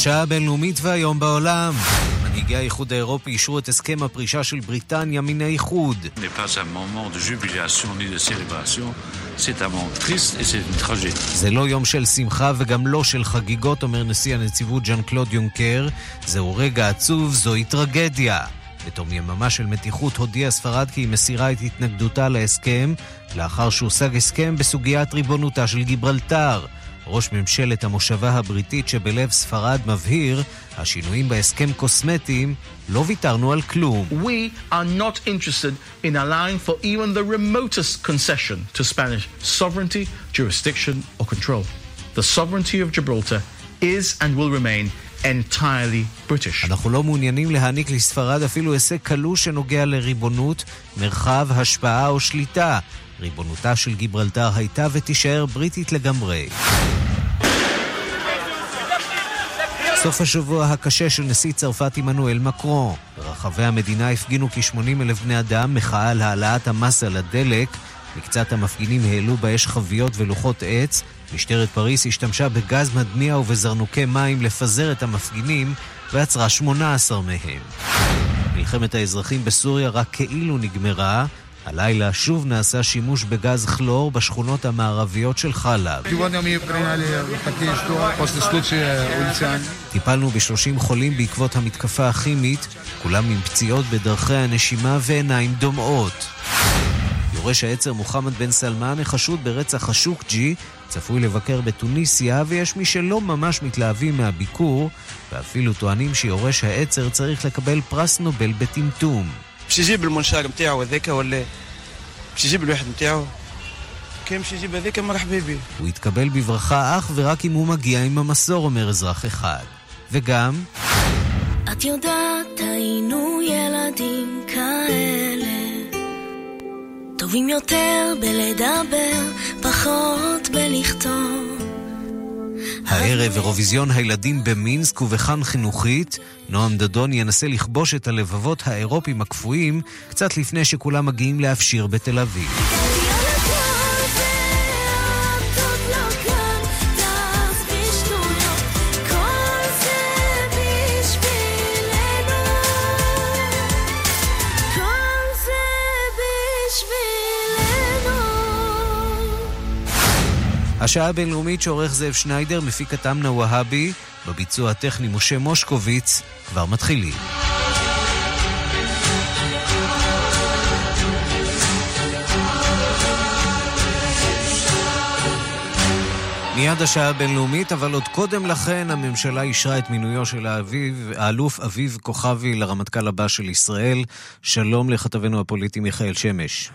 השעה הבינלאומית והיום בעולם. מנהיגי האיחוד האירופי אישרו את הסכם הפרישה של בריטניה מן האיחוד. זה לא יום של שמחה וגם לא של חגיגות, אומר נשיא הנציבות ז'אן קלוד יונקר. זהו רגע עצוב, זוהי טרגדיה. בתום יממה של מתיחות הודיעה ספרד כי היא מסירה את התנגדותה להסכם, לאחר שהושג הסכם בסוגיית ריבונותה של גיברלטר. ראש ממשלת המושבה הבריטית שבלב ספרד מבהיר, השינויים בהסכם קוסמטיים, לא ויתרנו על כלום. We are not interested in allowing for even the remotest concession to Spanish sovereignty, jurisdiction or control. The sovereignty of Gibraltar is and will remain entirely British. אנחנו לא מעוניינים להעניק לספרד אפילו הישג קלוש שנוגע לריבונות, מרחב, השפעה או שליטה. ריבונותה של גיברלטר הייתה ותישאר בריטית לגמרי. סוף השבוע הקשה של נשיא צרפת עמנואל מקרו. ברחבי המדינה הפגינו כ-80 אלף בני אדם מחאה על העלאת המס על הדלק. מקצת המפגינים העלו באש חביות ולוחות עץ. משטרת פריס השתמשה בגז מדמיע ובזרנוקי מים לפזר את המפגינים ועצרה 18 מהם. מלחמת האזרחים בסוריה רק כאילו נגמרה. הלילה שוב נעשה שימוש בגז כלור בשכונות המערביות של חלב. טיפלנו ב-30 חולים בעקבות המתקפה הכימית, כולם עם פציעות בדרכי הנשימה ועיניים דומעות. יורש העצר מוחמד בן סלמן החשוד ברצח השוקג'י צפוי לבקר בתוניסיה, ויש מי שלא ממש מתלהבים מהביקור, ואפילו טוענים שיורש העצר צריך לקבל פרס נובל בטמטום. باش يجيب المنشار نتاعو هذاك ولا باش يجيب الواحد نتاعو كان باش يجيب هذاك مرحبا به הוא יתקבל בברכה אך ורק אם הוא מגיע עם המסור, אומר אזרח אחד. וגם... את יודעת, היינו ילדים כאלה טובים יותר בלדבר, פחות בלכתוב הערב אירוויזיון הילדים במינסק ובכאן חינוכית, נועם דדון ינסה לכבוש את הלבבות האירופים הקפואים קצת לפני שכולם מגיעים להפשיר בתל אביב. השעה הבינלאומית שעורך זאב שניידר, מפיק התמנה והבי, בביצוע הטכני משה מושקוביץ, כבר מתחילים. מיד השעה הבינלאומית, אבל עוד קודם לכן הממשלה אישרה את מינויו של האביב, האלוף אביב כוכבי לרמטכ"ל הבא של ישראל. שלום לכתבנו הפוליטי מיכאל שמש.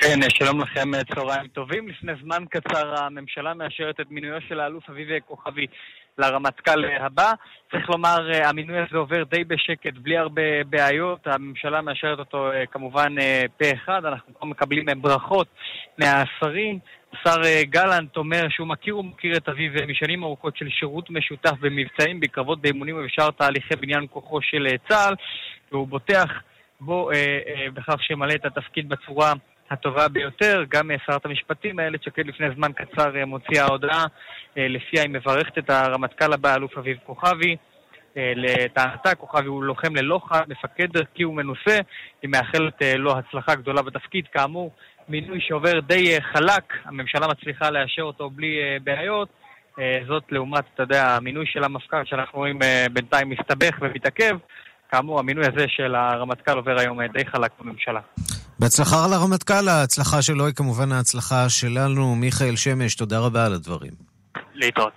כן, שלום לכם, צהריים טובים. לפני זמן קצר הממשלה מאשרת את מינויו של האלוף אביב כוכבי לרמטכ"ל הבא. צריך לומר, המינוי הזה עובר די בשקט, בלי הרבה בעיות. הממשלה מאשרת אותו כמובן פה אחד. אנחנו כבר מקבלים ברכות מהשרים. השר גלנט אומר שהוא מכיר ומכיר את אביב משנים ארוכות של שירות משותף במבצעים, בקרבות, באימונים ובשאר תהליכי בניין כוחו של צה"ל, והוא בוטח בו אה, אה, בכך שימלא את התפקיד בצורה הטובה ביותר. גם שרת המשפטים איילת שקד לפני זמן קצר מוציאה הודעה לפיה היא מברכת את הרמטכ"ל הבא, אלוף אביב כוכבי. לטענתה, כוכבי הוא לוחם ללא חד, מפקד ערכי ומנוסה, היא מאחלת לו הצלחה גדולה בתפקיד. כאמור, מינוי שעובר די חלק, הממשלה מצליחה לאשר אותו בלי בעיות. זאת לעומת, אתה יודע, המינוי של המפכ"ל שאנחנו רואים בינתיים מסתבך ומתעכב. כאמור, המינוי הזה של הרמטכ"ל עובר היום די חלק בממשלה. בהצלחה לרמטכ"ל, ההצלחה שלו היא כמובן ההצלחה שלנו. מיכאל שמש, תודה רבה על הדברים. להתראות.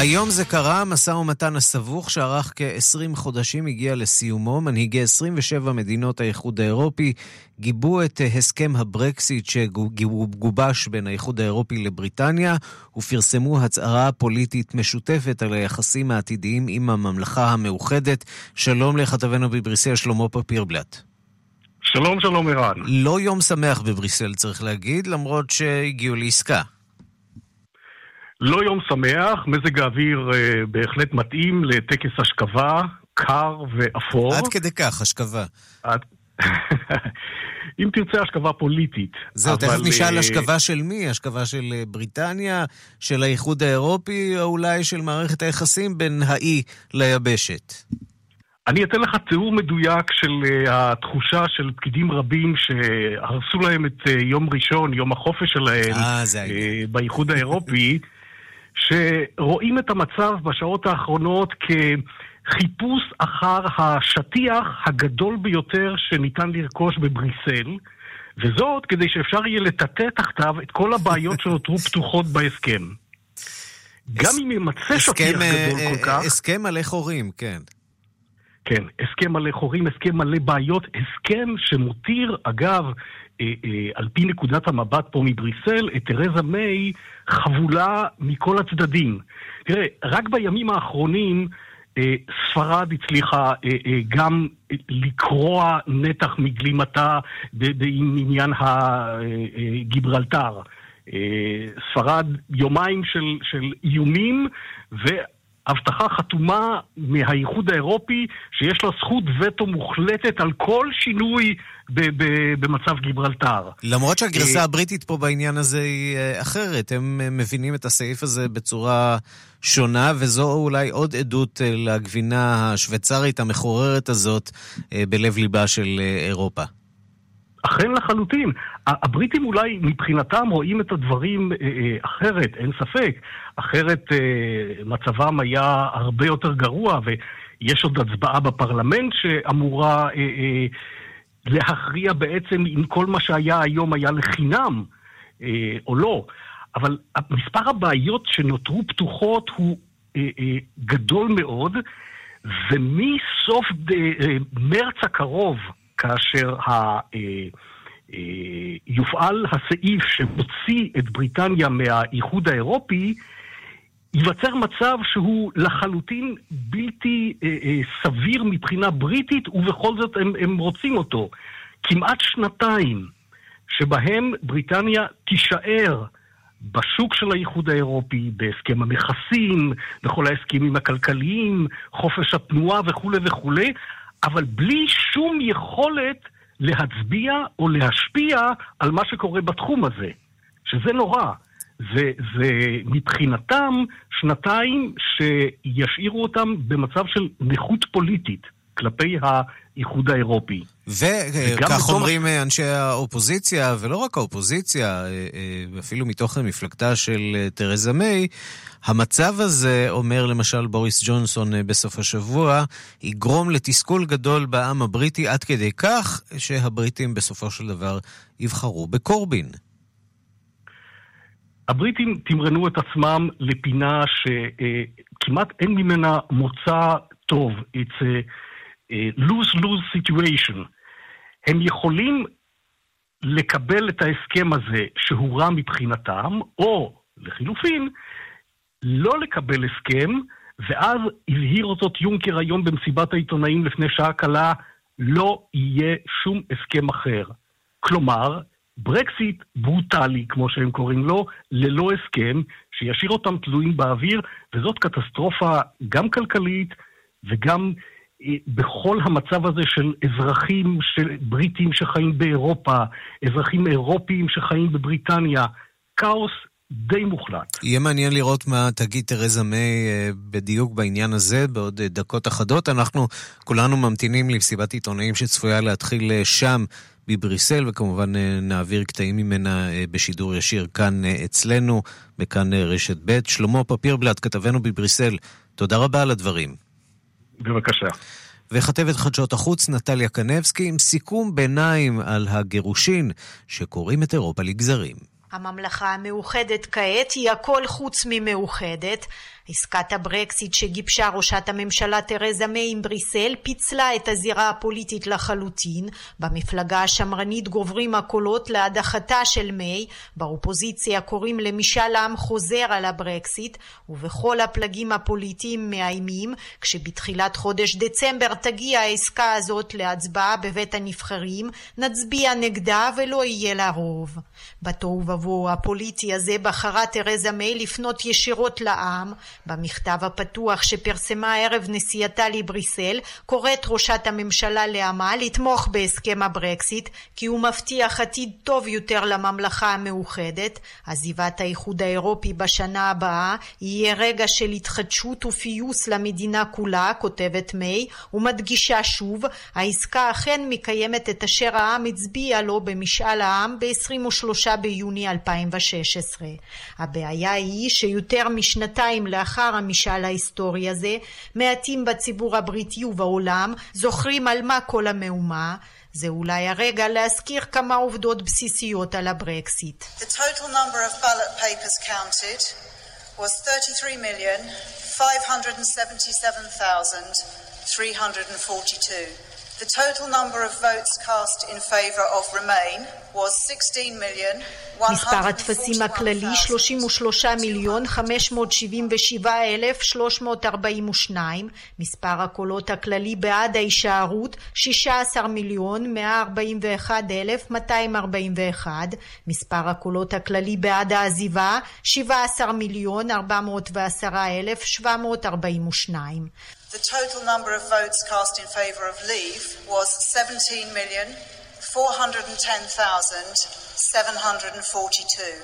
היום זה קרה, המשא ומתן הסבוך שארך כ-20 חודשים הגיע לסיומו. מנהיגי 27 מדינות האיחוד האירופי גיבו את הסכם הברקסיט שגובש בין האיחוד האירופי לבריטניה ופרסמו הצהרה פוליטית משותפת על היחסים העתידיים עם הממלכה המאוחדת. שלום לכתבנו בבריסל, שלמה פפירבלט. שלום, שלום ערן. לא יום שמח בבריסל, צריך להגיד, למרות שהגיעו לעסקה. לא יום שמח, מזג האוויר אה, בהחלט מתאים לטקס השכבה, קר ואפור. עד כדי כך, השכבה. עד, אם תרצה, השכבה פוליטית. זהו, תכף נשאל השכבה של מי? השכבה של בריטניה, של האיחוד האירופי, או אולי של מערכת היחסים בין האי ליבשת? אני אתן לך תיאור מדויק של uh, התחושה של פקידים רבים שהרסו להם את יום ראשון, יום החופש שלהם, אה, זה uh, באיחוד האירופי, שרואים את המצב בשעות האחרונות כחיפוש אחר השטיח הגדול ביותר שניתן לרכוש בבריסל, וזאת כדי שאפשר יהיה לטאטא תחתיו את כל הבעיות שנותרו פתוחות בהסכם. גם אם ימצא שטיח גדול כל כך... הסכם מלא חורים, כן. כן, הסכם מלא חורים, הסכם מלא בעיות, הסכם שמותיר, אגב, אה, אה, על פי נקודת המבט פה מבריסל, את תרזה מיי חבולה מכל הצדדים. תראה, רק בימים האחרונים אה, ספרד הצליחה אה, אה, גם לקרוע נתח מגלימתה עם עניין הגיברלטר. אה, אה, ספרד יומיים של, של איומים, ו... הבטחה חתומה מהאיחוד האירופי שיש לה זכות וטו מוחלטת על כל שינוי ב- ב- במצב גיברלטר. למרות שהגרסה אה, הבריטית פה בעניין הזה היא אה, אחרת, הם אה, מבינים את הסעיף הזה בצורה שונה, וזו אולי עוד עדות לגבינה השוויצרית המחוררת הזאת בלב ליבה של אירופה. אכן לחלוטין. הבריטים אולי מבחינתם רואים את הדברים אה, אה, אחרת, אין ספק. אחרת אה, מצבם היה הרבה יותר גרוע, ויש עוד הצבעה בפרלמנט שאמורה להכריע בעצם אם כל מה שהיה היום היה לחינם או לא. אבל מספר הבעיות שנותרו פתוחות הוא גדול מאוד, ומסוף מרץ הקרוב, כאשר ה... אה, אה, יופעל הסעיף שמוציא את בריטניה מהאיחוד האירופי, ייווצר מצב שהוא לחלוטין בלתי אה, סביר מבחינה בריטית, ובכל זאת הם, הם רוצים אותו. כמעט שנתיים שבהם בריטניה תישאר בשוק של האיחוד האירופי, בהסכם המכסים, בכל ההסכמים הכלכליים, חופש התנועה וכולי וכולי, אבל בלי שום יכולת להצביע או להשפיע על מה שקורה בתחום הזה, שזה נורא. זה, זה מבחינתם שנתיים שישאירו אותם במצב של נכות פוליטית כלפי האיחוד האירופי. וכך אומרים הש... אנשי האופוזיציה, ולא רק האופוזיציה, אה, אה, אפילו מתוך המפלגתה של אה, תרזה מיי, המצב הזה, אומר למשל בוריס ג'ונסון בסוף השבוע, יגרום לתסכול גדול בעם הבריטי עד כדי כך שהבריטים בסופו של דבר יבחרו בקורבין. הבריטים תמרנו את עצמם לפינה שכמעט אין ממנה מוצא טוב. It's a lose-lose situation. הם יכולים לקבל את ההסכם הזה שהוא רע מבחינתם, או לחילופין, לא לקבל הסכם, ואז הבהיר זאת יונקר היום במסיבת העיתונאים לפני שעה קלה, לא יהיה שום הסכם אחר. כלומר, ברקסיט ברוטלי, כמו שהם קוראים לו, ללא הסכם, שישאיר אותם תלויים באוויר, וזאת קטסטרופה גם כלכלית וגם בכל המצב הזה של אזרחים של בריטים שחיים באירופה, אזרחים אירופיים שחיים בבריטניה, כאוס די מוחלט. יהיה מעניין לראות מה תגיד תרזה מיי אה, בדיוק בעניין הזה בעוד אה, דקות אחדות. אנחנו כולנו ממתינים למסיבת עיתונאים שצפויה להתחיל אה, שם בבריסל, וכמובן נעביר קטעים ממנה בשידור ישיר כאן אצלנו, בכאן רשת ב'. שלמה פפירבלט, כתבנו בבריסל, תודה רבה על הדברים. בבקשה. וכתבת חדשות החוץ נטליה קנבסקי עם סיכום ביניים על הגירושין שקוראים את אירופה לגזרים. הממלכה המאוחדת כעת היא הכל חוץ ממאוחדת. עסקת הברקסיט שגיבשה ראשת הממשלה תרזה מיי עם בריסל פיצלה את הזירה הפוליטית לחלוטין. במפלגה השמרנית גוברים הקולות להדחתה של מיי, באופוזיציה קוראים למשאל עם חוזר על הברקסיט, ובכל הפלגים הפוליטיים מאיימים, כשבתחילת חודש דצמבר תגיע העסקה הזאת להצבעה בבית הנבחרים, נצביע נגדה ולא יהיה לה רוב. בתוהו ובוהו הפוליטי הזה בחרה תרזה מיי לפנות ישירות לעם, במכתב הפתוח שפרסמה ערב נסיעתה לבריסל, קוראת ראשת הממשלה לעמה לתמוך בהסכם הברקסיט, כי הוא מבטיח עתיד טוב יותר לממלכה המאוחדת. עזיבת האיחוד האירופי בשנה הבאה יהיה רגע של התחדשות ופיוס למדינה כולה, כותבת מיי, ומדגישה שוב, העסקה אכן מקיימת את אשר העם הצביע לו במשאל העם ב-23 ביוני 2016. הבעיה היא שיותר משנתיים לאחר המשאל ההיסטורי הזה, מעטים בציבור הבריטי ובעולם זוכרים על מה כל המהומה. זה אולי הרגע להזכיר כמה עובדות בסיסיות על הברקסיט. Was 33,577,342. The total number of votes cast in favor of Remain was 16 million. מספר הטפסים הכללי 33 מיליון 577,342, מספר הקולות הכללי בעד ההישארות 16 מיליון 141,241, מספר הקולות הכללי בעד העזיבה 17 מיליון 410,742. The total number of votes cast in favour of leave was 17,410,742.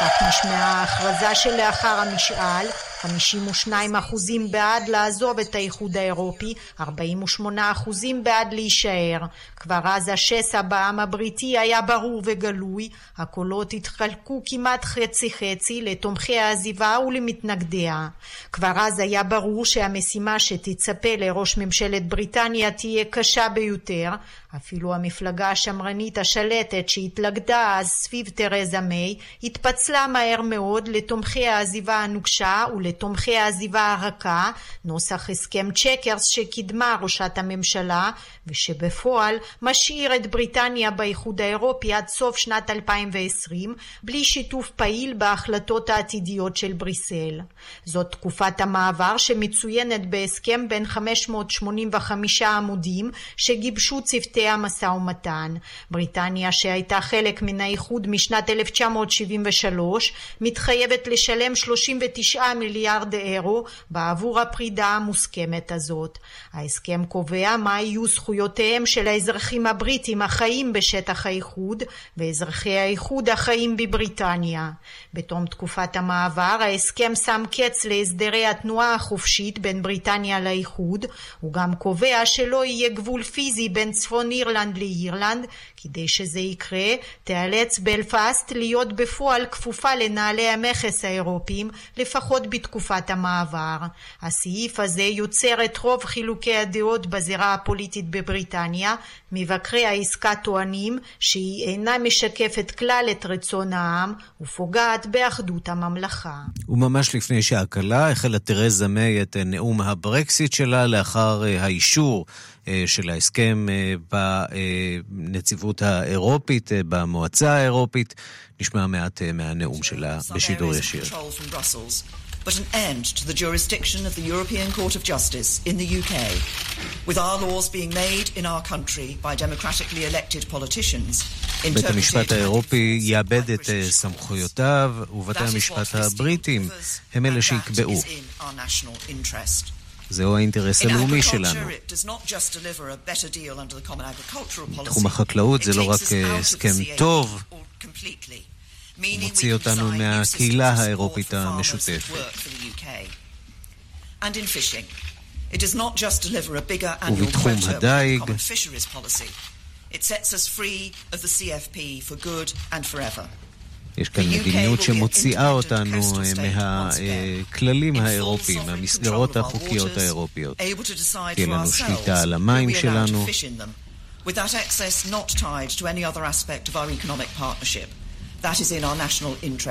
כך נשמעה ההכרזה שלאחר המשאל 52 אחוזים בעד לעזוב את האיחוד האירופי, 48 אחוזים בעד להישאר. כבר אז השסע בעם הבריטי היה ברור וגלוי, הקולות התחלקו כמעט חצי חצי לתומכי העזיבה ולמתנגדיה. כבר אז היה ברור שהמשימה שתצפה לראש ממשלת בריטניה תהיה קשה ביותר, אפילו המפלגה השמרנית השלטת שהתלכדה אז סביב תרזה מיי התפצלה מהר מאוד לתומכי העזיבה הנוקשה ולתומכי העזיבה הרכה, נוסח הסכם צ'קרס שקידמה ראשת הממשלה ושבפועל משאיר את בריטניה באיחוד האירופי עד סוף שנת 2020 בלי שיתוף פעיל בהחלטות העתידיות של בריסל. זאת תקופת המעבר שמצוינת בהסכם בין 585 עמודים שגיבשו צוותי המשא ומתן. בריטניה שהייתה חלק מן האיחוד משנת 1973 מתחייבת לשלם 39 מיליארד אירו בעבור הפרידה המוסכמת הזאת. ההסכם קובע מה יהיו זכויותיהם של האזרחים הבריטים החיים בשטח האיחוד ואזרחי האיחוד החיים בבריטניה. בתום תקופת המעבר ההסכם שם קץ להסדרי התנועה החופשית בין בריטניה לאיחוד, הוא גם קובע שלא יהיה גבול פיזי בין צפון אירלנד לאירלנד, כדי שזה יקרה תיאלץ בלפאסט להיות בפועל כפופה לנהלי המכס האירופיים, לפחות בתקופת המעבר. הסעיף הזה יוצר את רוב חילוקי הדעות בזירה הפוליטית בבריטניה, מבקרי העסקה טוענים שהיא אינה משקפת כלל את רצון העם ופוגעת באחדות הממלכה. וממש לפני שעה קלה החלה תרזה מיי את נאום הברקסיט שלה לאחר אה, האישור של ההסכם אה, בנציבות האירופית, במועצה האירופית. נשמע מעט מהנאום שלה בשידור ישיר. but an end to the jurisdiction of the European Court of Justice in the UK, with our laws being made in our country by democratically elected politicians. בית המשפט האירופי יאבד את סמכויותיו, ובתי המשפט הבריטים הם אלה שיקבעו. זהו האינטרס הלאומי שלנו. בתחום החקלאות זה לא רק הסכם טוב, מוציא אותנו מהקהילה האירופית המשותפת. ובתחום הדייג, יש כאן מדיניות שמוציאה אותנו מהכללים האירופיים, מהמסגרות החוקיות האירופיות. תהיה לנו שליטה על המים שלנו. With that access not tied to any other aspect of our economic partnership.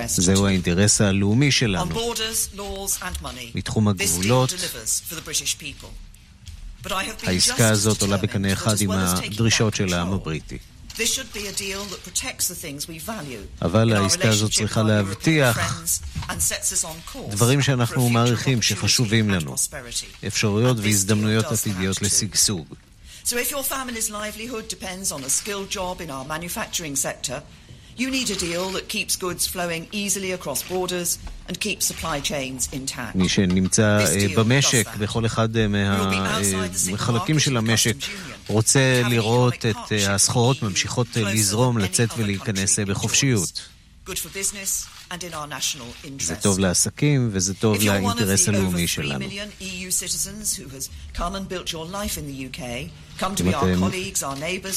זהו האינטרס הלאומי שלנו, מתחום הגבולות. העסקה הזאת עולה בקנה אחד עם הדרישות של העם הבריטי. אבל העסקה הזאת צריכה להבטיח דברים שאנחנו מעריכים שחשובים לנו, אפשרויות והזדמנויות עתידיות לשגשוג. So if your family's livelihood depends on a skilled job in our manufacturing sector, You need a deal that keeps goods flowing easily across borders and keeps supply chains intact. מי שנמצא במשק, בכל אחד מהחלקים של המשק, רוצה לראות את הסחורות ממשיכות לזרום, לצאת ולהיכנס בחופשיות. זה טוב לעסקים וזה טוב לאינטרס הלאומי שלנו. אם אתם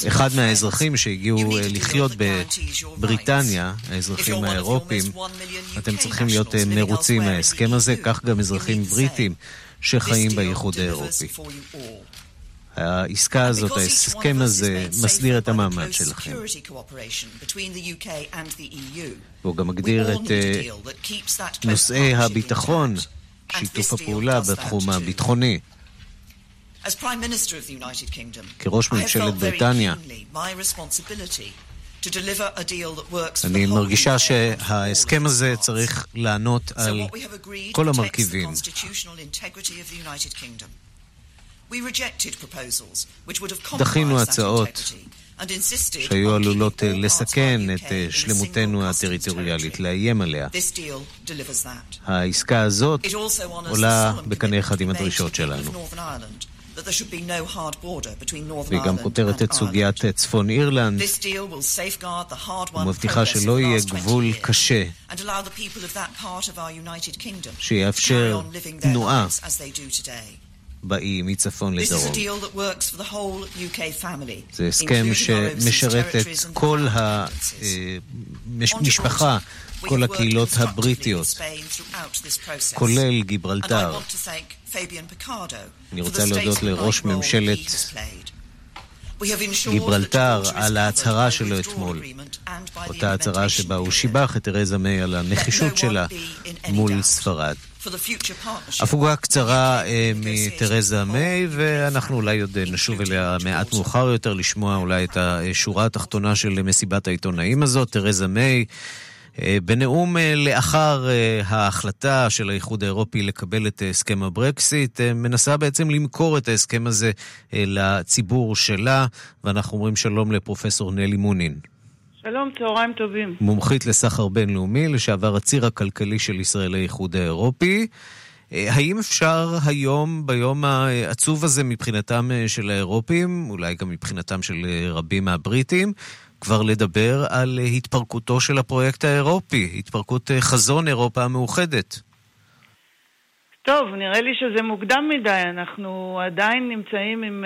אחד מהאזרחים שהגיעו לחיות בבריטניה, האזרחים האירופים, אתם צריכים להיות מרוצים מההסכם הזה, כך גם אזרחים בריטים שחיים באיחוד האירופי. העסקה הזאת, ההסכם הזה, מסדיר את המעמד שלכם. והוא גם מגדיר את נושאי הביטחון, שיתוף הפעולה בתחום הביטחוני. כראש ממשלת בריטניה, אני מרגישה שההסכם הזה צריך לענות על כל המרכיבים. דחינו הצעות שהיו עלולות לסכן את שלמותנו הטריטוריאלית, לאיים עליה. העסקה הזאת עולה בקנה אחד עם הדרישות שלנו. והיא גם פותרת את סוגיית צפון אירלנד. ומבטיחה שלא יהיה גבול קשה שיאפשר תנועה באי מצפון לדרום. זה הסכם שמשרת את כל המשפחה, כל הקהילות הבריטיות, כולל גיברלטר. אני רוצה להודות לראש ממשלת גיברלטר על ההצהרה שלו אתמול, אותה הצהרה שבה הוא שיבח את תרזה מיי על הנחישות שלה מול ספרד. הפוגה קצרה מתרזה מיי, ואנחנו אולי עוד נשוב אליה מעט מאוחר יותר לשמוע אולי את השורה התחתונה של מסיבת העיתונאים הזאת. תרזה מיי בנאום לאחר ההחלטה של האיחוד האירופי לקבל את הסכם הברקסיט, מנסה בעצם למכור את ההסכם הזה לציבור שלה, ואנחנו אומרים שלום לפרופסור נלי מונין. שלום, צהריים טובים. מומחית לסחר בינלאומי, לשעבר הציר הכלכלי של ישראל לאיחוד האירופי. האם אפשר היום, ביום העצוב הזה מבחינתם של האירופים, אולי גם מבחינתם של רבים מהבריטים, כבר לדבר על התפרקותו של הפרויקט האירופי, התפרקות חזון אירופה המאוחדת? טוב, נראה לי שזה מוקדם מדי. אנחנו עדיין נמצאים עם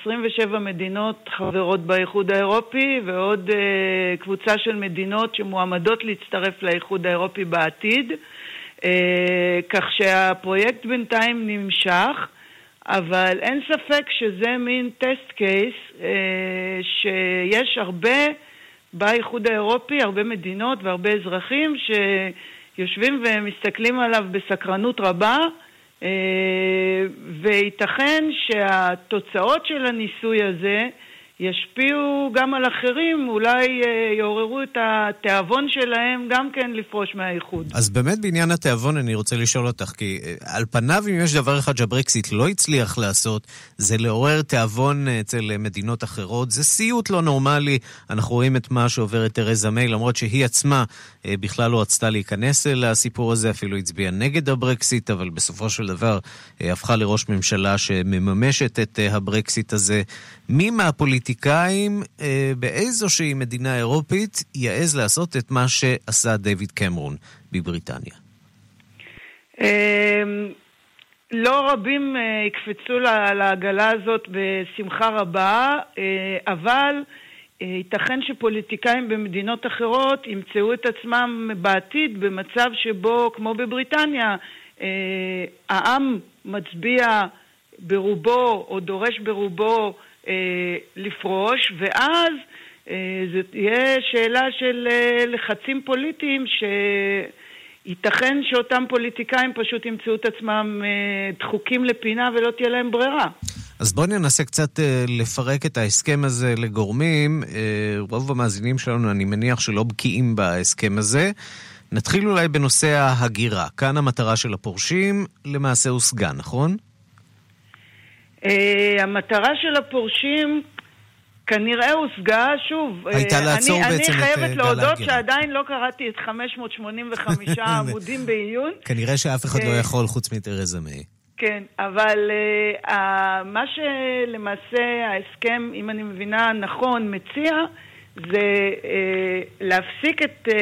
27 מדינות חברות באיחוד האירופי ועוד קבוצה של מדינות שמועמדות להצטרף לאיחוד האירופי בעתיד, כך שהפרויקט בינתיים נמשך. אבל אין ספק שזה מין טסט קייס שיש הרבה באיחוד האירופי, הרבה מדינות והרבה אזרחים שיושבים ומסתכלים עליו בסקרנות רבה וייתכן שהתוצאות של הניסוי הזה ישפיעו גם על אחרים, אולי יעוררו את התיאבון שלהם גם כן לפרוש מהאיחוד. אז באמת בעניין התיאבון אני רוצה לשאול אותך, כי על פניו אם יש דבר אחד שהברקסיט לא הצליח לעשות, זה לעורר תיאבון אצל מדינות אחרות. זה סיוט לא נורמלי, אנחנו רואים את מה שעוברת תרזה מיי, למרות שהיא עצמה בכלל לא רצתה להיכנס לסיפור הזה, אפילו הצביעה נגד הברקסיט, אבל בסופו של דבר הפכה לראש ממשלה שמממשת את הברקסיט הזה. מי מהפוליטיקאים אה, באיזושהי מדינה אירופית יעז לעשות את מה שעשה דיוויד קמרון בבריטניה? אה, לא רבים אה, יקפצו לעגלה הזאת בשמחה רבה, אה, אבל ייתכן שפוליטיקאים במדינות אחרות ימצאו את עצמם בעתיד במצב שבו, כמו בבריטניה, העם מצביע ברובו או דורש ברובו לפרוש, ואז אה, זו תהיה שאלה של אה, לחצים פוליטיים שייתכן שאותם פוליטיקאים פשוט ימצאו את עצמם דחוקים לפינה ולא תהיה להם ברירה. אז בואו ננסה קצת לפרק את ההסכם הזה לגורמים. רוב המאזינים שלנו, אני מניח שלא בקיאים בהסכם הזה. נתחיל אולי בנושא ההגירה. כאן המטרה של הפורשים למעשה הושגה, נכון? Uh, המטרה של הפורשים כנראה הושגה, שוב, הייתה לעצור אני, בעצם אני את, חייבת אה, גל להודות ההגירה. שעדיין לא קראתי את 585 עמודים בעיון. כנראה שאף אחד לא אה, יכול חוץ מתרזה מיי. כן, אבל uh, מה שלמעשה ההסכם, אם אני מבינה נכון, מציע, זה uh, להפסיק את uh,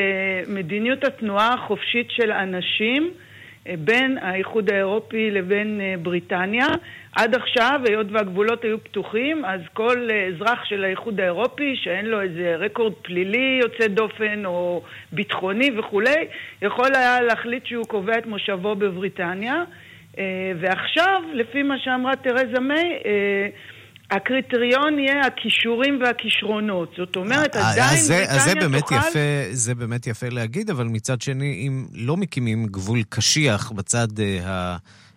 מדיניות התנועה החופשית של אנשים uh, בין האיחוד האירופי לבין uh, בריטניה. עד עכשיו, היות והגבולות היו פתוחים, אז כל uh, אזרח של האיחוד האירופי, שאין לו איזה רקורד פלילי יוצא דופן או ביטחוני וכולי, יכול היה להחליט שהוא קובע את מושבו בבריטניה. Uh, ועכשיו, לפי מה שאמרה תרזה מיי, uh, הקריטריון יהיה הכישורים והכישרונות. זאת אומרת, אה, עדיין אז זה, אז זה באמת תוכל... יפה, זה באמת יפה להגיד, אבל מצד שני, אם לא מקימים גבול קשיח בצד אה, ה... אה, ב-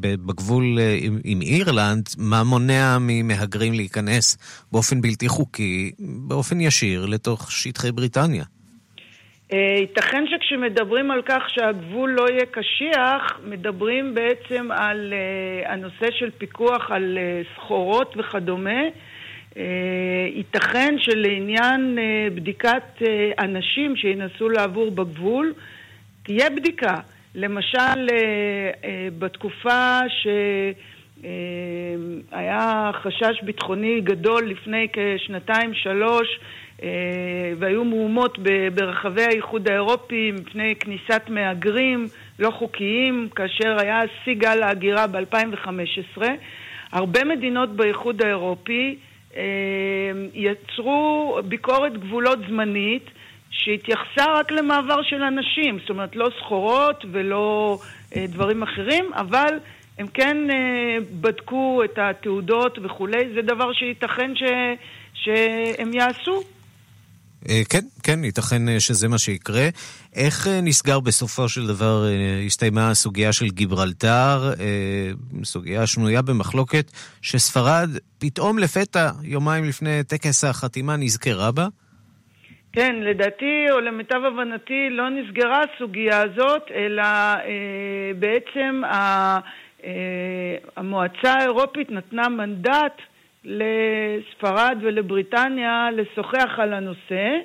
בגבול אה, עם, אירלנד, מה מונע ממהגרים להיכנס באופן בלתי חוקי, באופן ישיר, לתוך שטחי בריטניה? אה, ייתכן שכשמדברים על כך שהגבול לא יהיה קשיח, מדברים בעצם על אה, הנושא של פיקוח על אה, סחורות וכדומה. אה, ייתכן שלעניין אה, בדיקת אה, אנשים שינסו לעבור בגבול, תהיה בדיקה. למשל, אה, אה, בתקופה שהיה חשש ביטחוני גדול לפני כשנתיים-שלוש, אה, והיו מהומות ברחבי האיחוד האירופי מפני כניסת מהגרים לא חוקיים, כאשר היה שיא גל ההגירה ב-2015. הרבה מדינות באיחוד האירופי אה, יצרו ביקורת גבולות זמנית שהתייחסה רק למעבר של אנשים, זאת אומרת לא סחורות ולא אה, דברים אחרים, אבל הם כן אה, בדקו את התעודות וכולי, זה דבר שייתכן ש, שהם יעשו. אה, כן, כן, ייתכן אה, שזה מה שיקרה. איך אה, נסגר בסופו של דבר, הסתיימה הסוגיה של גיברלטר, סוגיה שנויה במחלוקת, שספרד פתאום לפתע, יומיים לפני טקס החתימה, נזכרה בה? כן, לדעתי, או למיטב הבנתי, לא נסגרה הסוגיה הזאת, אלא אה, בעצם ה, אה, המועצה האירופית נתנה מנדט לספרד ולבריטניה לשוחח על הנושא.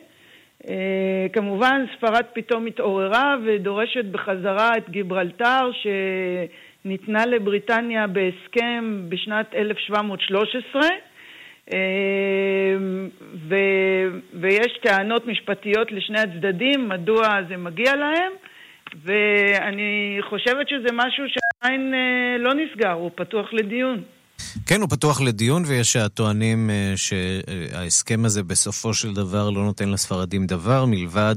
אה, כמובן, ספרד פתאום התעוררה ודורשת בחזרה את גיברלטר, שניתנה לבריטניה בהסכם בשנת 1713. ו, ויש טענות משפטיות לשני הצדדים, מדוע זה מגיע להם, ואני חושבת שזה משהו שעדיין אה, לא נסגר, הוא פתוח לדיון. כן, הוא פתוח לדיון, ויש הטוענים אה, שההסכם הזה בסופו של דבר לא נותן לספרדים דבר מלבד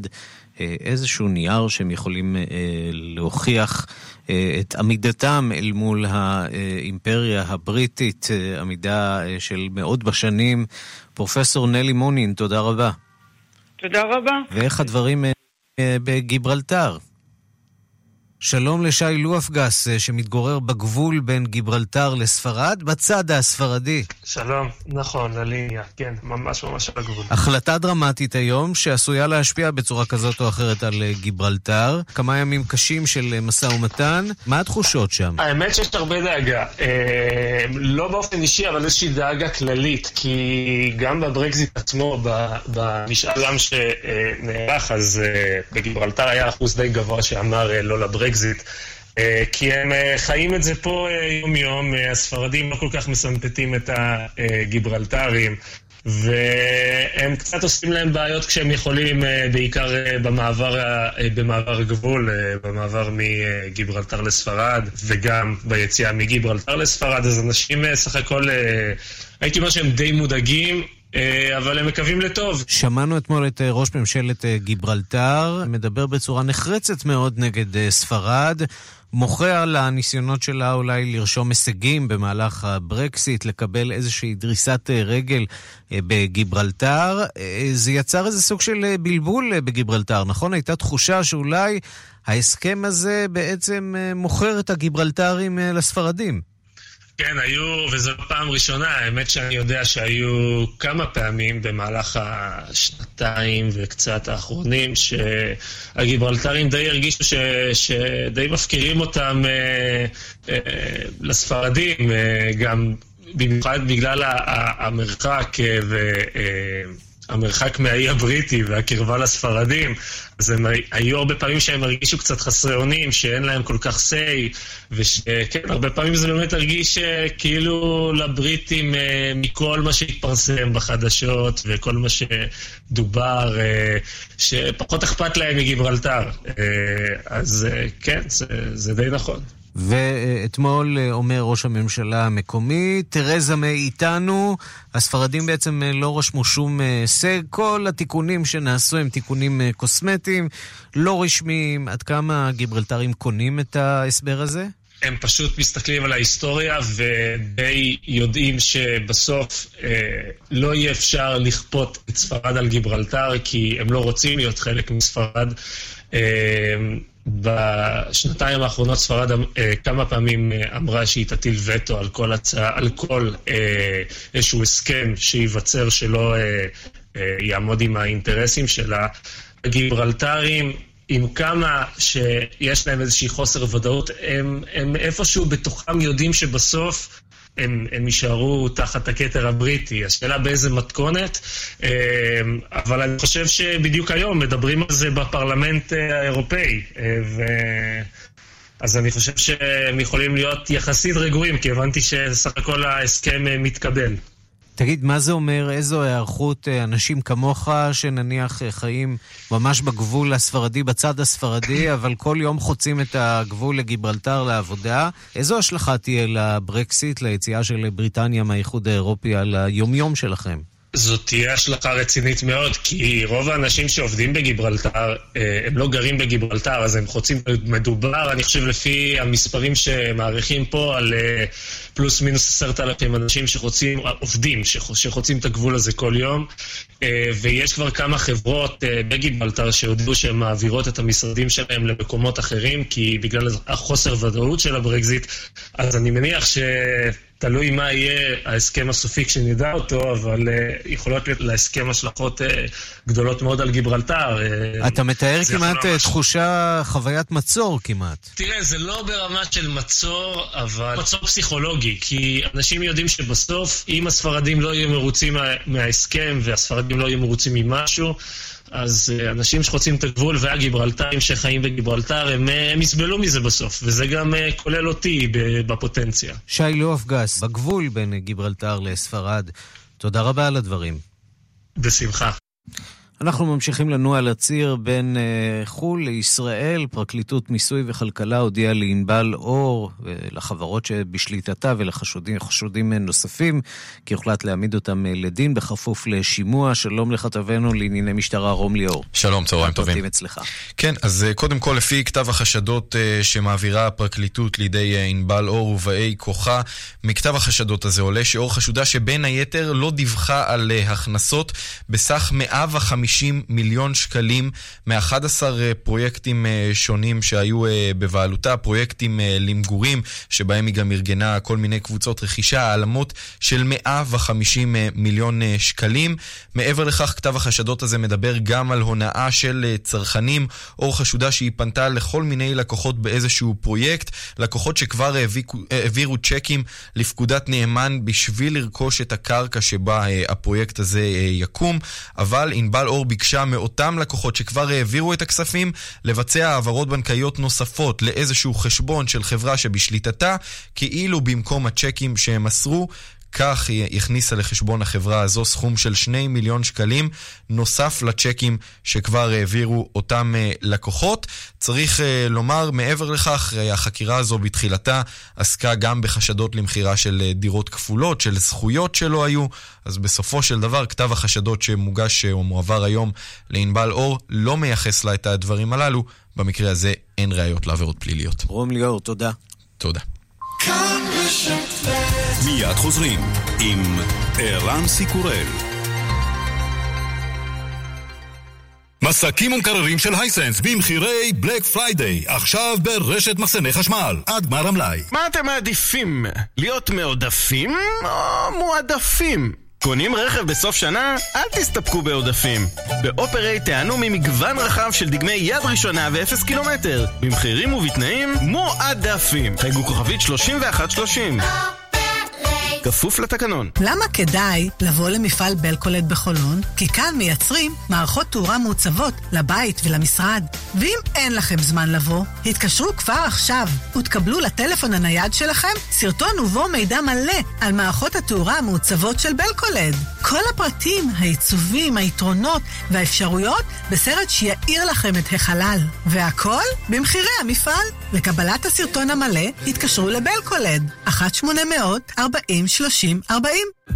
איזשהו נייר שהם יכולים אה, להוכיח אה, את עמידתם אל מול האימפריה הבריטית, אה, עמידה אה, של מאות בשנים. פרופסור נלי מונין, תודה רבה. תודה רבה. ואיך הדברים אה, אה, בגיברלטר? שלום לשי לואפגס, אה, שמתגורר בגבול בין גיברלטר לספרד, בצד הספרדי. שלום, נכון, לליניה, כן, ממש ממש על הגבול. החלטה דרמטית היום, שעשויה להשפיע בצורה כזאת או אחרת על אה, גיברלטר. כמה ימים קשים של אה, משא ומתן. מה התחושות שם? האמת שיש הרבה דאגה. אה, לא באופן אישי, אבל איזושהי דאגה כללית, כי גם בברקזיט עצמו, במשאל עם שנערך, אז אה, בגיברלטר היה אחוז די גבוה שאמר אה, לא לברקזיט. אה, כי הם אה, חיים את זה פה אה, יום-יום, הספרדים לא כל כך מסמפטים את הגיברלטרים. והם קצת עושים להם בעיות כשהם יכולים, בעיקר במעבר, במעבר הגבול, במעבר מגיברלטר לספרד, וגם ביציאה מגיברלטר לספרד, אז אנשים סך הכל, הייתי אומר שהם די מודאגים, אבל הם מקווים לטוב. שמענו אתמול את אה, ראש ממשלת אה, גיברלטר, מדבר בצורה נחרצת מאוד נגד אה, ספרד, מוחה על הניסיונות שלה אולי לרשום הישגים במהלך הברקסיט, לקבל איזושהי דריסת אה, רגל אה, בגיברלטר. אה, זה יצר איזה סוג של אה, בלבול אה, בגיברלטר, נכון? הייתה תחושה שאולי ההסכם הזה בעצם אה, מוכר את הגיברלטרים אה, לספרדים. כן, היו, וזו פעם ראשונה, האמת שאני יודע שהיו כמה פעמים במהלך השנתיים וקצת האחרונים, שהגיברלטרים די הרגישו ש, שדי מפקירים אותם אה, אה, לספרדים, אה, גם במיוחד בגלל המרחק ו... המרחק מהאי הבריטי והקרבה לספרדים, אז הם היו הרבה פעמים שהם הרגישו קצת חסרי אונים, שאין להם כל כך say, וכן, הרבה פעמים זה באמת הרגיש אה, כאילו לבריטים אה, מכל מה שהתפרסם בחדשות וכל מה שדובר, אה, שפחות אכפת להם מגיברלטר. אז כן, זה, זה די נכון. ואתמול אה, אומר ראש הממשלה המקומי, תרזה מיי איתנו, הספרדים בעצם אה, לא רשמו שום אה, הישג, כל התיקונים שנעשו הם תיקונים קוסמטיים, לא רשמיים. עד כמה הגיברלטרים קונים את ההסבר הזה? הם פשוט מסתכלים על ההיסטוריה ודי יודעים שבסוף אה, לא יהיה אפשר לכפות את ספרד על גיברלטר, כי הם לא רוצים להיות חלק מספרד. אה, בשנתיים האחרונות ספרד אה, כמה פעמים אה, אמרה שהיא תטיל וטו על כל, הצעה, על כל אה, איזשהו הסכם שייווצר שלא יעמוד עם האינטרסים שלה. הגיברלטרים, עם כמה שיש להם איזושהי חוסר ודאות, הם, הם איפשהו בתוכם יודעים שבסוף הם, הם יישארו תחת הכתר הבריטי. השאלה באיזה מתכונת, אה, אבל אני חושב שבדיוק היום מדברים על זה בפרלמנט אה, האירופאי. אה, ו... אז אני חושב שהם יכולים להיות יחסית רגועים, כי הבנתי שסך הכל ההסכם מתקבל. תגיד, מה זה אומר, איזו היערכות אה, אנשים כמוך, שנניח אה, חיים ממש בגבול הספרדי, בצד הספרדי, אבל כל יום חוצים את הגבול לגיברלטר לעבודה, איזו השלכה תהיה לברקסיט, ליציאה של בריטניה מהאיחוד האירופי על היומיום שלכם? זאת תהיה השלכה רצינית מאוד, כי רוב האנשים שעובדים בגיברלטר, אה, הם לא גרים בגיברלטר, אז הם חוצים, מדובר, אני חושב, לפי המספרים שמעריכים פה, על פלוס מינוס עשרת אלפים אנשים שחוצים, עובדים, שחוצים את הגבול הזה כל יום, אה, ויש כבר כמה חברות בגיברלטר שהודיעו שהן מעבירות את המשרדים שלהם למקומות אחרים, כי בגלל החוסר ודאות של הברקזיט, אז אני מניח ש... תלוי מה יהיה ההסכם הסופי כשנדע אותו, אבל אה, יכולות להיות להסכם השלכות אה, גדולות מאוד על גיברלטר. אה, אתה מתאר כמעט ממש... תחושה, חוויית מצור כמעט. תראה, זה לא ברמה של מצור, אבל מצור פסיכולוגי, כי אנשים יודעים שבסוף, אם הספרדים לא יהיו מרוצים מה, מההסכם והספרדים לא יהיו מרוצים ממשהו, אז אה, אנשים שחוצים את הגבול והגיברלטרים שחיים בגיברלטר, הם, אה, הם יסבלו מזה בסוף, וזה גם אה, כולל אותי בפוטנציה. שי לואף גס, בגבול בין גיברלטר לספרד, תודה רבה על הדברים. בשמחה. אנחנו ממשיכים לנוע על הציר בין uh, חו"ל לישראל. פרקליטות מיסוי וכלכלה הודיעה לענבל אור ולחברות שבשליטתה ולחשודים נוספים כי הוחלט להעמיד אותם אה, לדין בכפוף לשימוע. שלום לכתבנו לענייני משטרה רום ליאור. שלום, צהריים טובים. אצלך. כן, אז קודם כל, לפי כתב החשדות uh, שמעבירה הפרקליטות לידי ענבל אור ובאי כוחה, מכתב החשדות הזה עולה שאור חשודה שבין היתר לא דיווחה על uh, הכנסות בסך 150 50 מיליון שקלים מ-11 אה, פרויקטים אה, שונים שהיו אה, בבעלותה, פרויקטים למגורים, שבהם היא גם ארגנה כל מיני קבוצות רכישה, העלמות של 150 מיליון שקלים. מעבר לכך, כתב החשדות הזה מדבר גם על הונאה של צרכנים, או חשודה שהיא פנתה לכל מיני לקוחות באיזשהו פרויקט, לקוחות שכבר העבירו צ'קים לפקודת נאמן בשביל לרכוש את הקרקע שבה הפרויקט הזה יקום, אבל ענבל אור ביקשה מאותם לקוחות שכבר העבירו את הכספים לבצע העברות בנקאיות נוספות לאיזשהו חשבון של חברה שבשליטתה, כאילו במקום הצ'קים שהם מסרו, כך היא הכניסה לחשבון החברה הזו סכום של 2 מיליון שקלים, נוסף לצ'קים שכבר העבירו אותם אה, לקוחות. צריך אה, לומר, מעבר לכך, אה, החקירה הזו בתחילתה עסקה גם בחשדות למכירה של דירות כפולות, של זכויות שלא היו, אז בסופו של דבר, כתב החשדות שמוגש או מועבר היום לענבל אור לא מייחס לה את הדברים הללו. במקרה הזה אין ראיות לעבירות פליליות. רום ליאור, תודה. תודה. מיד חוזרים עם ערן סיקורל. מסכים ומקררים של הייסנס במחירי Black Friday, עכשיו ברשת מחסני חשמל, עד גמר המלאי. מה אתם מעדיפים? להיות מעודפים או מועדפים? קונים רכב בסוף שנה? אל תסתפקו בעודפים. באופרי תענו ממגוון רחב של דגמי יד ראשונה ו-0 קילומטר, במחירים ובתנאים מועדפים. חייגו כוכבית 3130. כפוף לתקנון. למה כדאי לבוא למפעל בלקולד בחולון? כי כאן מייצרים מערכות תאורה מעוצבות לבית ולמשרד. ואם אין לכם זמן לבוא, התקשרו כבר עכשיו ותקבלו לטלפון הנייד שלכם סרטון ובו מידע מלא על מערכות התאורה המעוצבות של בלקולד. כל הפרטים, העיצובים, היתרונות והאפשרויות בסרט שיאיר לכם את החלל. והכל במחירי המפעל. לקבלת הסרטון המלא, התקשרו לבלקולד, 1-800-40-30-40.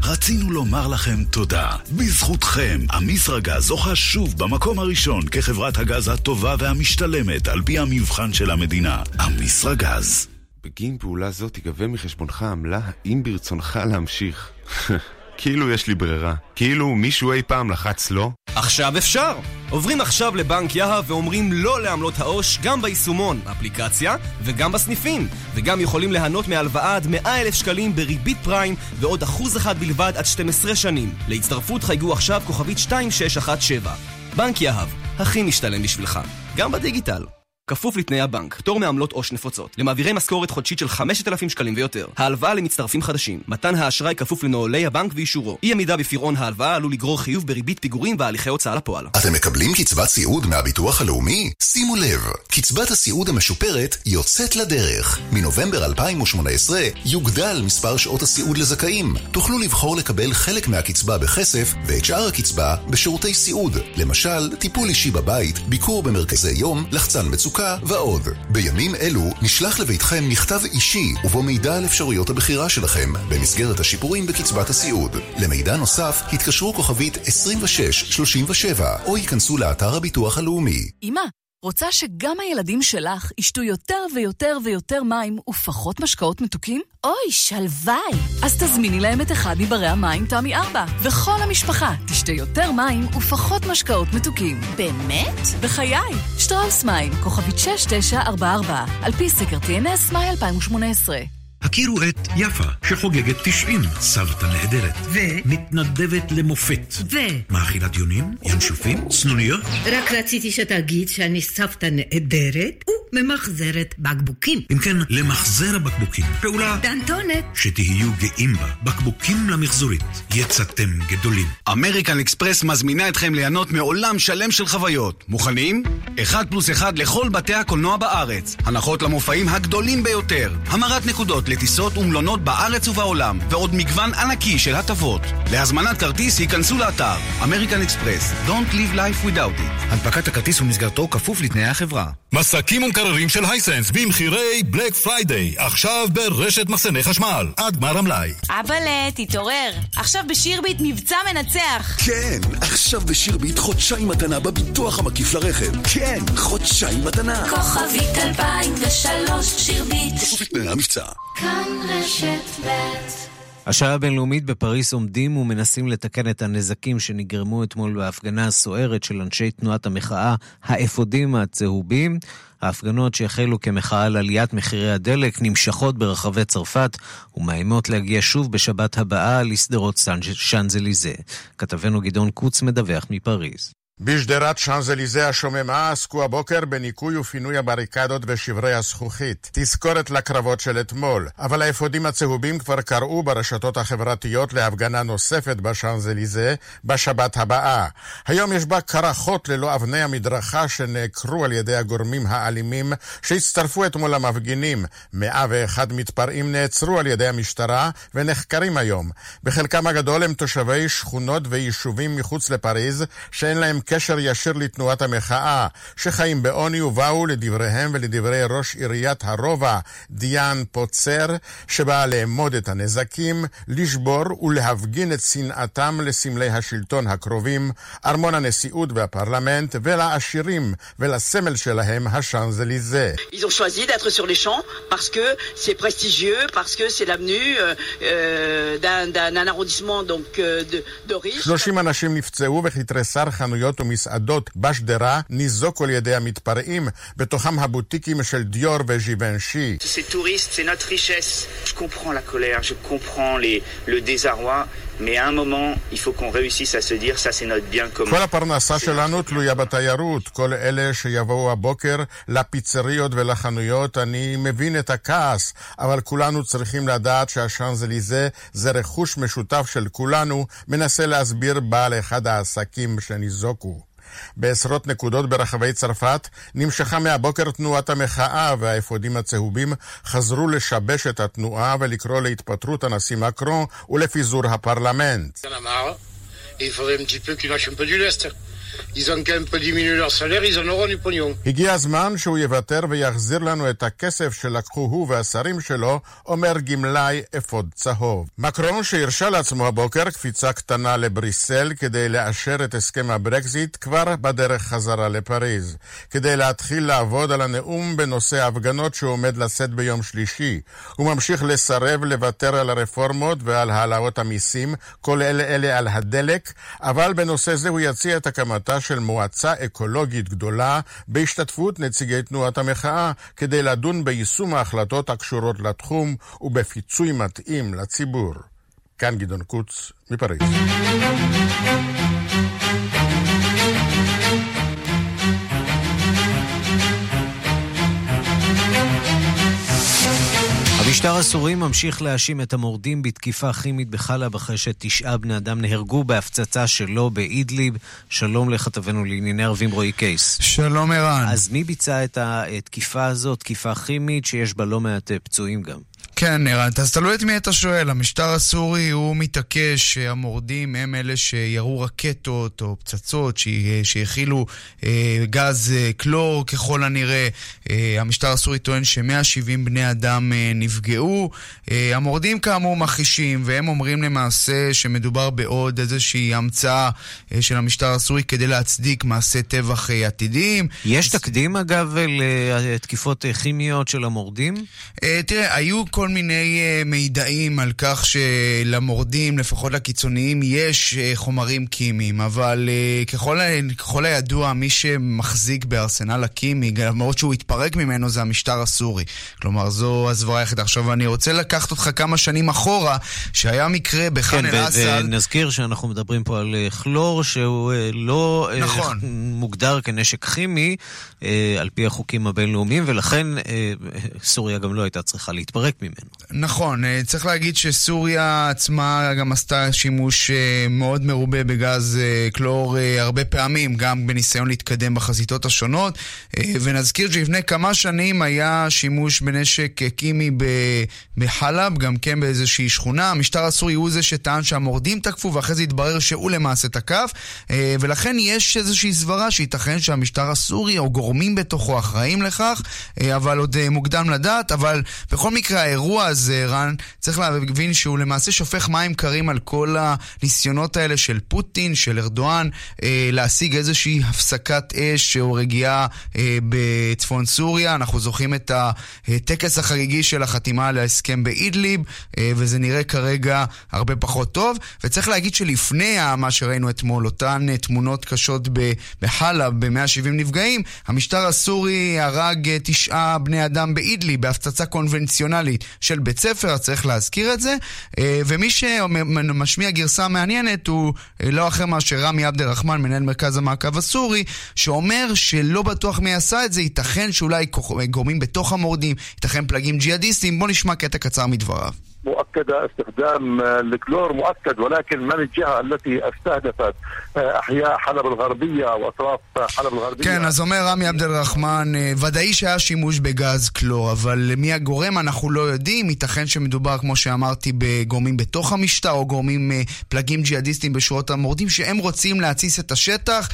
רצינו לומר לכם תודה. בזכותכם, המסרגז זוכה שוב במקום הראשון כחברת הגז הטובה והמשתלמת על פי המבחן של המדינה. המסרגז. בגין פעולה זו תיגבה מחשבונך עמלה האם ברצונך להמשיך. כאילו יש לי ברירה. כאילו מישהו אי פעם לחץ לא? עכשיו אפשר! עוברים עכשיו לבנק יהב ואומרים לא לעמלות העו"ש גם ביישומון, אפליקציה, וגם בסניפים. וגם יכולים ליהנות מהלוואה עד 100 אלף שקלים בריבית פריים ועוד אחוז אחד בלבד עד 12 שנים. להצטרפות חייגו עכשיו כוכבית 2617. בנק יהב, הכי משתלם בשבילך. גם בדיגיטל. כפוף לתנאי הבנק, פטור מעמלות עו"ש נפוצות, למעבירי משכורת חודשית של 5,000 שקלים ויותר, ההלוואה למצטרפים חדשים, מתן האשראי כפוף לנוהלי הבנק ואישורו, אי עמידה בפירעון ההלוואה עלול לגרור חיוב בריבית פיגורים והליכי הוצאה לפועל. אתם מקבלים קצבת סיעוד מהביטוח הלאומי? שימו לב, קצבת הסיעוד המשופרת יוצאת לדרך. מנובמבר 2018 יוגדל מספר שעות הסיעוד לזכאים. תוכלו לבחור לקבל חלק מהקצבה בכסף ואת שאר הקצבה בשירותי סיעוד, למשל טיפול אישי בבית, ביקור במרכזי יום, לחצן מצוקה ועוד. בימים אלו נשלח לביתכם מכתב אישי ובו מידע על אפשרויות הבחירה שלכם במסגרת השיפורים בקצבת הסיעוד. למידע נוסף התקשרו כוכבית 2637 או ייכנסו לאתר הביטוח הלאומי. אמא, רוצה שגם הילדים שלך ישתו יותר ויותר ויותר מים ופחות משקאות מתוקים? אוי, שלוואי! אז תזמיני להם את אחד מברי המים תמי 4, וכל המשפחה תשתה יותר מים ופחות משקאות מתוקים. באמת? בחיי! שטראוס מים, כוכבית 6944, על פי סקר TNS, מאי 2018. הכירו את יפה, שחוגגת 90, סבתא נהדרת. ו? מתנדבת למופת. ו? מאכילת יונים, ינשופים, צנוניות. רק רציתי שתגיד שאני סבתא נהדרת וממחזרת בקבוקים. אם כן, למחזר הבקבוקים. פעולה... דנטונת. שתהיו גאים בה. בקבוקים למחזורית. יצאתם גדולים. אמריקן אקספרס מזמינה אתכם ליהנות מעולם שלם של חוויות. מוכנים? אחד פלוס אחד לכל בתי הקולנוע בארץ. הנחות למופעים הגדולים ביותר. המרת נקודות לטיסות ומלונות בארץ ובעולם, ועוד מגוון ענקי של הטבות. להזמנת כרטיס היכנסו לאתר אמריקן אקספרס. Don't live life without it. הנפקת הכרטיס ומסגרתו כפוף לתנאי החברה. מסכים ומקררים של הייסנס במחירי Black Friday, עכשיו ברשת מחסני חשמל, עד גמר המלאי. אבאלה, תתעורר. עכשיו בשירביט מבצע מנצח. כן, עכשיו בשירביט חודשיים מתנה בביטוח המקיף לרכב. כן, חודשיים מתנה. כוכבית 2003 שירביט. כפוף לתנאי המבצע. השעה הבינלאומית בפריס עומדים ומנסים לתקן את הנזקים שנגרמו אתמול בהפגנה הסוערת של אנשי תנועת המחאה האפודים הצהובים. ההפגנות שהחלו כמחאה על עליית מחירי הדלק נמשכות ברחבי צרפת ומאיימות להגיע שוב בשבת הבאה לשדרות שאנזליזה. כתבנו גדעון קוץ מדווח מפריז. בשדרת שאנזליזה השוממה עסקו הבוקר בניקוי ופינוי הבריקדות ושברי הזכוכית. תזכורת לקרבות של אתמול. אבל האפודים הצהובים כבר קראו ברשתות החברתיות להפגנה נוספת בשאנזליזה בשבת הבאה. היום יש בה קרחות ללא אבני המדרכה שנעקרו על ידי הגורמים האלימים שהצטרפו אתמול למפגינים. 101 מתפרעים נעצרו על ידי המשטרה ונחקרים היום. בחלקם הגדול הם תושבי שכונות ויישובים מחוץ לפריז שאין להם קשר ישיר לתנועת המחאה, שחיים בעוני ובאו לדבריהם ולדברי ראש עיריית הרובע, דיאן פוצר, שבאה לאמוד את הנזקים, לשבור ולהפגין את שנאתם לסמלי השלטון הקרובים, ארמון הנשיאות והפרלמנט, ולעשירים ולסמל שלהם, השאנזליזה. Parce que c'est prestigieux, parce que c'est l'avenue euh, d'un arrondissement donc, de, de riches. 30 אנשים נפצעו וכתריסר חנויות חנויות ומסעדות בשדרה ניזוקו על ידי המתפרעים, בתוכם הבוטיקים של דיור. Ces touristes, c'est notre richesse. Je comprends la colère, je comprends les, le désarroi, mais à un moment, il faut qu'on réussisse à se dire ça c'est notre bien commun. כל הפרנסה שלנו תלויה בתיירות. כל אלה שיבואו הבוקר לפיצריות ולחנויות, אני מבין את הכעס, אבל כולנו צריכים לדעת שהשאנזליזה זה רכוש משותף של כולנו, מנסה להסביר בעל אחד העסקים שניזוקו. בעשרות נקודות ברחבי צרפת נמשכה מהבוקר תנועת המחאה והאפודים הצהובים חזרו לשבש את התנועה ולקרוא להתפטרות הנשיא מקרון ולפיזור הפרלמנט. Peu peu. Ils ont même pas diminué leur salaire, ils en auront du pognon. הגיע הזמן שהוא יוותר ויחזיר לנו את הכסף שלקחו הוא והשרים שלו, אומר גמלאי אפוד צהוב. מקרון שהרשה לעצמו הבוקר קפיצה קטנה לבריסל כדי לאשר את הסכם הברקזיט כבר בדרך חזרה לפריז. כדי להתחיל לעבוד על הנאום בנושא ההפגנות שהוא עומד לשאת ביום שלישי. הוא ממשיך לסרב לוותר על הרפורמות ועל העלאות המיסים, כל אלה אלה על הדלק, אבל בנושא זה הוא יציע את הקמתה של מועצה אקולוגית גדולה בהשתתפות נציגי תנועת המחאה כדי לדון ביישום ההחלטות הקשורות לתחום ובפיצוי מתאים לציבור. כאן גדעון קוץ, מפריז. המשטר הסורי ממשיך להאשים את המורדים בתקיפה כימית בחלב אחרי שתשעה בני אדם נהרגו בהפצצה שלו באידליב. שלום לכתבנו לענייני ערבים רועי קייס. שלום ערן. אז מי ביצע את התקיפה הזאת, תקיפה כימית שיש בה לא מעט פצועים גם? כן, נראה, אז תלוי את מי אתה שואל. המשטר הסורי הוא מתעקש שהמורדים הם אלה שירו רקטות או פצצות, שהכילו אה, גז אה, קלור ככל הנראה. אה, המשטר הסורי טוען ש-170 בני אדם אה, נפגעו. אה, המורדים כאמור מכחישים, והם אומרים למעשה שמדובר בעוד איזושהי המצאה אה, של המשטר הסורי כדי להצדיק מעשי טבח אה, עתידיים. יש תקדים אגב לתקיפות אה, כימיות של המורדים? אה, תראה, היו כל... כל מיני uh, מידעים על כך שלמורדים, לפחות לקיצוניים, יש uh, חומרים כימיים, אבל uh, ככל, ככל הידוע, מי שמחזיק בארסנל הכימי, למרות שהוא התפרק ממנו, זה המשטר הסורי. כלומר, זו הסברה היחידה. עכשיו, אני רוצה לקחת אותך כמה שנים אחורה, שהיה מקרה בח'אן כן, אל-אסד. ונזכיר שאנחנו מדברים פה על כלור, שהוא לא נכון. מוגדר כנשק כימי, על פי החוקים הבינלאומיים, ולכן סוריה גם לא הייתה צריכה להתפרק ממנו. נכון, צריך להגיד שסוריה עצמה גם עשתה שימוש מאוד מרובה בגז קלור הרבה פעמים, גם בניסיון להתקדם בחזיתות השונות. ונזכיר שלפני כמה שנים היה שימוש בנשק קימי בחלב, גם כן באיזושהי שכונה. המשטר הסורי הוא זה שטען שהמורדים תקפו, ואחרי זה התברר שהוא למעשה תקף. ולכן יש איזושהי סברה שייתכן שהמשטר הסורי או גורמים בתוכו אחראים לכך, אבל עוד מוקדם לדעת. אבל בכל מקרה, האירוע הזה, רן, צריך להבין שהוא למעשה שופך מים קרים על כל הניסיונות האלה של פוטין, של ארדואן, אה, להשיג איזושהי הפסקת אש או רגיעה אה, בצפון סוריה. אנחנו זוכרים את הטקס החגיגי של החתימה על ההסכם באידליב, אה, וזה נראה כרגע הרבה פחות טוב. וצריך להגיד שלפני מה שראינו אתמול, אותן תמונות קשות בחלב, ב-170 נפגעים, המשטר הסורי הרג תשעה בני אדם באידליב, בהפצצה קונבנציונלית של בית ספר, צריך להזכיר את זה. ומי שמשמיע גרסה מעניינת הוא לא אחר מאשר רמי עבד אל-רחמן, מנהל מרכז המעקב הסורי, שאומר שלא בטוח מי עשה את זה, ייתכן שאולי גורמים בתוך המורדים, ייתכן פלגים ג'יהאדיסטים. בוא נשמע קטע קצר מדבריו. مؤكدة استخدام الكلور مؤكد ولكن من الجهة التي استهدفت أحياء حلب الغربية وأطراف حلب الغربية כן, אז אומר רמי עבד אל-רחמן, ודאי שהיה שימוש בגז קלור, אבל מי הגורם אנחנו לא יודעים, ייתכן שמדובר, כמו שאמרתי, בגורמים בתוך המשטר, או גורמים פלגים ג'יהאדיסטים בשורות המורדים, שהם רוצים להתסיס את השטח.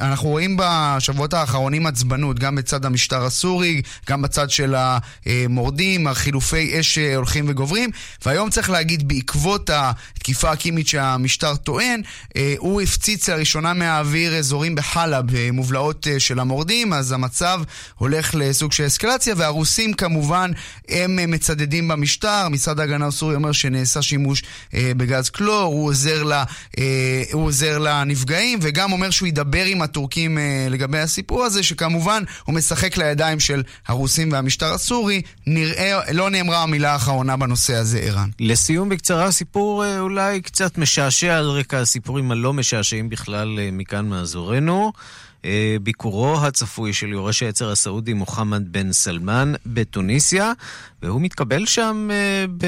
אנחנו רואים בשבועות האחרונים עצבנות, גם בצד המשטר הסורי, גם בצד של המורדים, החילופי אש הולכים וגורמים. גוברים, והיום צריך להגיד, בעקבות התקיפה הקימית שהמשטר טוען, הוא הפציץ לראשונה מהאוויר אזורים בחלב, מובלעות של המורדים, אז המצב הולך לסוג של אסקלציה, והרוסים כמובן, הם מצדדים במשטר, משרד ההגנה הסורי אומר שנעשה שימוש בגז קלור, הוא עוזר, לה, הוא עוזר לנפגעים, וגם אומר שהוא ידבר עם הטורקים לגבי הסיפור הזה, שכמובן הוא משחק לידיים של הרוסים והמשטר הסורי, נראה, לא נאמרה המילה האחרונה בנושא הזה, ערן. לסיום, בקצרה, סיפור אה, אולי קצת משעשע על רקע הסיפורים הלא משעשעים בכלל אה, מכאן מאזורנו. אה, ביקורו הצפוי של יורש העצר הסעודי מוחמד בן סלמן בתוניסיה, והוא מתקבל שם אה, ב...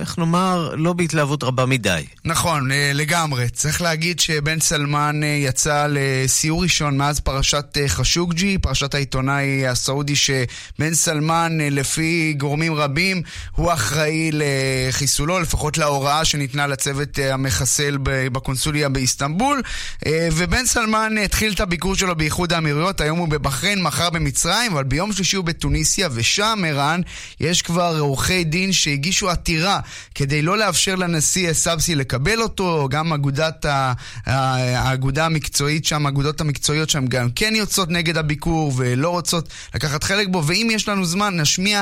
איך נאמר, לא בהתלהבות רבה מדי. נכון, אה, לגמרי. צריך להגיד שבן סלמן יצא לסיור ראשון מאז פרשת חשוקג'י, פרשת העיתונאי הסעודי שבן סלמן, לפי גורמים רבים, הוא אחראי לחיסולו, לפחות להוראה שניתנה לצוות המחסל בקונסוליה באיסטנבול, ובן סלמן התחיל את הביקור שלו באיחוד האמירויות, היום הוא בבחריין, מחר במצרים, אבל ביום שלישי הוא בתוניסיה, ושם, ערן, יש כבר עורכי דין שהגישו עתירה כדי לא לאפשר לנשיא סבסי לקבל אותו, גם אגודת ה... האגודה המקצועית שם, האגודות המקצועיות שם גם כן יוצאות נגד הביקור ולא רוצות לקחת חלק בו, ואם יש לנו זמן, נשמיע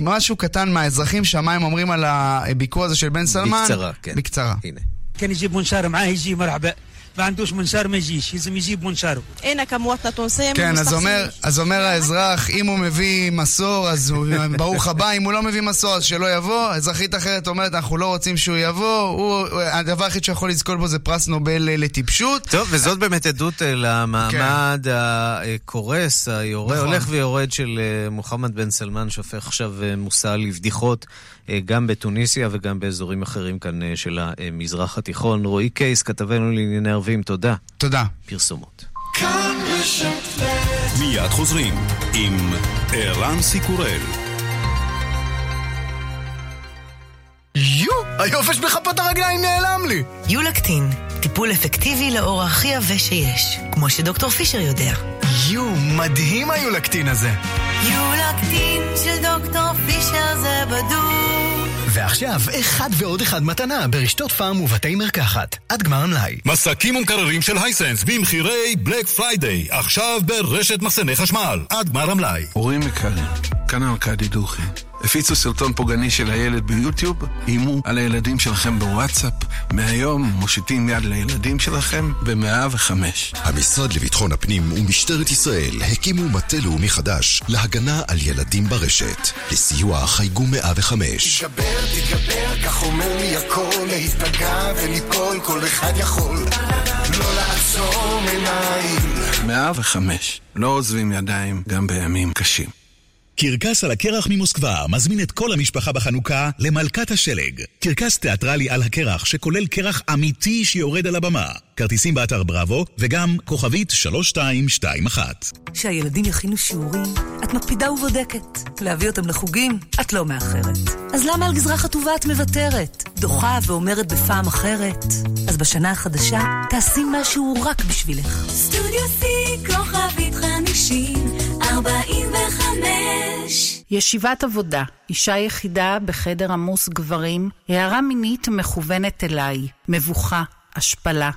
משהו קטן מהאזרחים שם, מה הם אומרים על הביקור הזה של בן סלמן. בקצרה, כן. בקצרה. הנה. كان يجيب منشار معاه يجي مرحبا ما عندوش منشار ما يجيش لازم يجيب منشاره انا كمواطنه تونسيه כן, אז אומר, אז אומר האזרח, אם הוא מביא מסור, אז הוא ברוך הבא, אם הוא לא מביא מסור, אז שלא יבוא. אזרחית אחרת אומרת, אנחנו לא רוצים שהוא יבוא, הוא, הדבר היחיד שיכול לזכות בו זה פרס נובל אה, לטיפשות. טוב, וזאת באמת עדות אה, למעמד הקורס, היורה, נכון. הולך ויורד של אה, מוחמד בן סלמן, שהופך עכשיו אה, מושא לבדיחות אה, גם בתוניסיה וגם באזורים אחרים כאן אה, של המזרח התיכון. רועי קייס, כתבנו לענייני ערבים, תודה. תודה. פרסומות. מיד חוזרים עם ערן סיקורל. יו, היובש בכפות הרגליים נעלם לי! יולקטין, טיפול אפקטיבי לעור הכי יבש שיש, כמו שדוקטור פישר יודע. יו, מדהים היולקטין הזה! יולקטין של דוקטור פישר זה בדוק. ועכשיו, אחד ועוד אחד מתנה ברשתות פארם ובתי מרקחת. עד גמר המלאי. מסכים ומקררים של Hisense במחירי Black Friday, עכשיו ברשת מחסני חשמל, עד גמר המלאי. הורים יקרים, כאן ארכדי דוכי. הפיצו סרטון פוגעני של הילד ביוטיוב, איימו על הילדים שלכם בוואטסאפ. מהיום מושיטים יד לילדים שלכם ב-105. המשרד לביטחון הפנים ומשטרת ישראל הקימו מטה לאומי חדש להגנה על ילדים ברשת. לסיוע חייגו 105. תתגבר, תתגבר, כך אומר לי הכל, להיפגע וליפול, כל אחד יכול. לא לעצום עיניים. 105. לא עוזבים ידיים גם בימים קשים. קרקס על הקרח ממוסקבה מזמין את כל המשפחה בחנוכה למלכת השלג. קרקס תיאטרלי על הקרח שכולל קרח אמיתי שיורד על הבמה. כרטיסים באתר בראבו וגם כוכבית 3221. כשהילדים יכינו שיעורים, את מקפידה ובודקת. להביא אותם לחוגים, את לא מאחרת. אז למה על גזרה חטובה את מוותרת? דוחה ואומרת בפעם אחרת. אז בשנה החדשה, תעשי משהו רק בשבילך. סטודיו C, כוכבית חמישים, ישיבת עבודה, אישה יחידה בחדר עמוס גברים, הערה מינית מכוונת אליי, מבוכה, השפלה.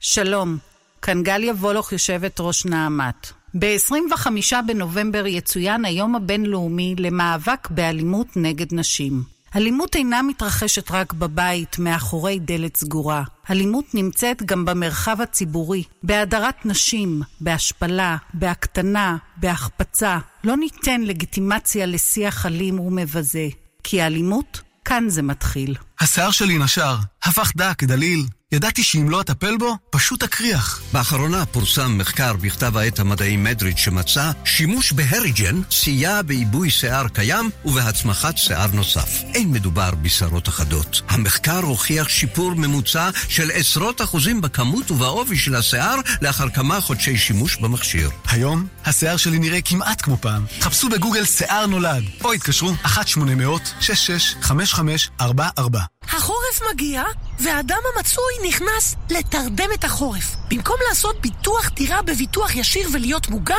שלום, כאן גליה וולוך יושבת ראש נעמת. ב-25 בנובמבר יצוין היום הבינלאומי למאבק באלימות נגד נשים. אלימות אינה מתרחשת רק בבית, מאחורי דלת סגורה. אלימות נמצאת גם במרחב הציבורי, בהדרת נשים, בהשפלה, בהקטנה, בהחפצה. לא ניתן לגיטימציה לשיח אלים ומבזה, כי האלימות, כאן זה מתחיל. השיער שלי נשר, הפך דק, דליל. ידעתי שאם לא אטפל בו, פשוט אקריח. באחרונה פורסם מחקר בכתב העת המדעי מדריד שמצא שימוש בהריג'ן סייע בעיבוי שיער קיים ובהצמחת שיער נוסף. אין מדובר בשערות אחדות. המחקר הוכיח שיפור ממוצע של עשרות אחוזים בכמות ובעובי של השיער לאחר כמה חודשי שימוש במכשיר. היום, השיער שלי נראה כמעט כמו פעם. חפשו בגוגל שיער נולד, או התקשרו 1-800-665544. החורף מגיע, והאדם המצוי נכנס לתרדמת החורף. במקום לעשות ביטוח דירה בביטוח ישיר ולהיות מוגן,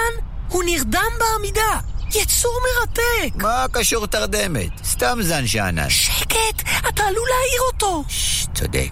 הוא נרדם בעמידה. יצור מרתק! מה קשור תרדמת? סתם זן שאנן. שקט! אתה עלול להעיר אותו! ששש, צודק.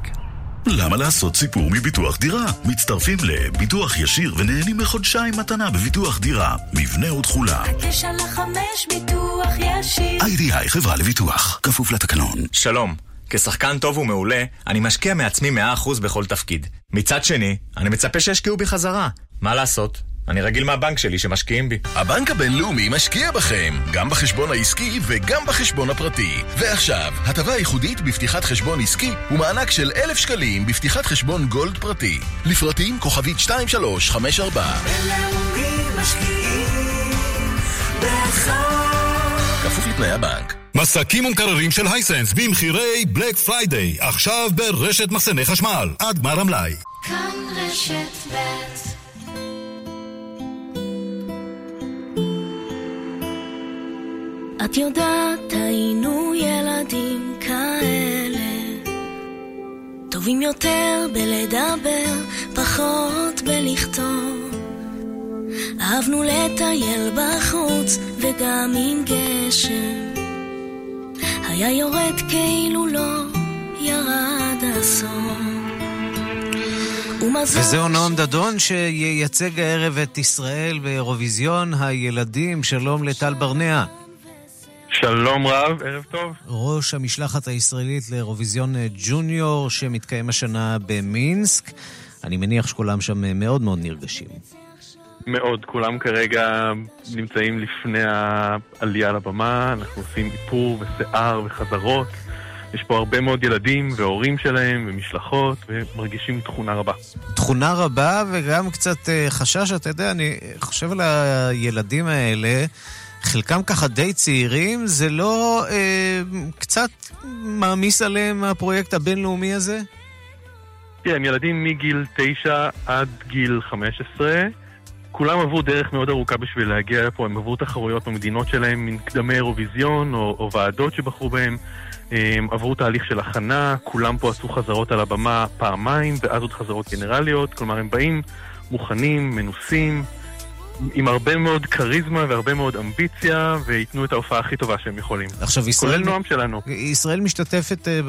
למה לעשות סיפור מביטוח דירה? מצטרפים לביטוח ישיר ונהנים מחודשיים מתנה בביטוח דירה. מבנה ותכולה. הקש על החמש ביטוח ישיר. איי-די-איי חברה לביטוח. כפוף לתקנון. שלום. כשחקן טוב ומעולה, אני משקיע מעצמי 100% בכל תפקיד. מצד שני, אני מצפה שישקיעו בי חזרה. מה לעשות? אני רגיל מהבנק שלי שמשקיעים בי. הבנק הבינלאומי משקיע בכם, גם בחשבון העסקי וגם בחשבון הפרטי. ועכשיו, הטבה ייחודית בפתיחת חשבון עסקי ומענק של אלף שקלים בפתיחת חשבון גולד פרטי. לפרטים כוכבית 2354. בינלאומי משקיעים בך. כפוף לתנאי הבנק. מסכים ומקררים של Hisense במחירי Black Friday, עכשיו ברשת מחסני חשמל, עד גמר המלאי. כאן רשת ב' את יודעת, היינו ילדים כאלה, טובים יותר בלדבר, פחות בלכתוב. אהבנו לטייל בחוץ, וגם עם גשם. היה יורד כאילו לא ירד אסון. וזהו נועם דדון שייצג הערב את ישראל באירוויזיון הילדים. שלום לטל ברנע. שלום רב, ערב טוב. ראש המשלחת הישראלית לאירוויזיון ג'וניור שמתקיים השנה במינסק. אני מניח שכולם שם מאוד מאוד נרגשים. מאוד, כולם כרגע נמצאים לפני העלייה לבמה, אנחנו עושים איפור ושיער וחזרות. יש פה הרבה מאוד ילדים והורים שלהם ומשלחות ומרגישים תכונה רבה. תכונה רבה וגם קצת אה, חשש, אתה יודע, אני חושב על הילדים האלה, חלקם ככה די צעירים, זה לא אה, קצת מעמיס עליהם הפרויקט הבינלאומי הזה? תראה, הם ילדים מגיל 9 עד גיל 15. כולם עברו דרך מאוד ארוכה בשביל להגיע לפה, הם עברו תחרויות במדינות שלהם, מקדמי אירוויזיון או, או ועדות שבחרו בהם. הם עברו תהליך של הכנה, כולם פה עשו חזרות על הבמה פעמיים, ואז עוד חזרות גנרליות, כלומר הם באים מוכנים, מנוסים, עם הרבה מאוד כריזמה והרבה מאוד אמביציה, וייתנו את ההופעה הכי טובה שהם יכולים. עכשיו, ישראל... כולל נועם שלנו. ישראל משתתפת אה,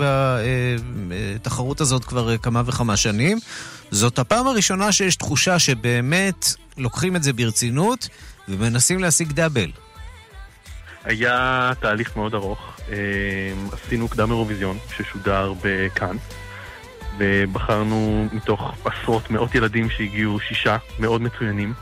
בתחרות הזאת כבר אה, כמה וכמה שנים. זאת הפעם הראשונה שיש תחושה שבאמת לוקחים את זה ברצינות ומנסים להשיג דאבל. היה תהליך מאוד ארוך. אה, עשינו קדם אירוויזיון ששודר בכאן, ובחרנו מתוך עשרות, מאות ילדים שהגיעו, שישה מאוד מצוינים,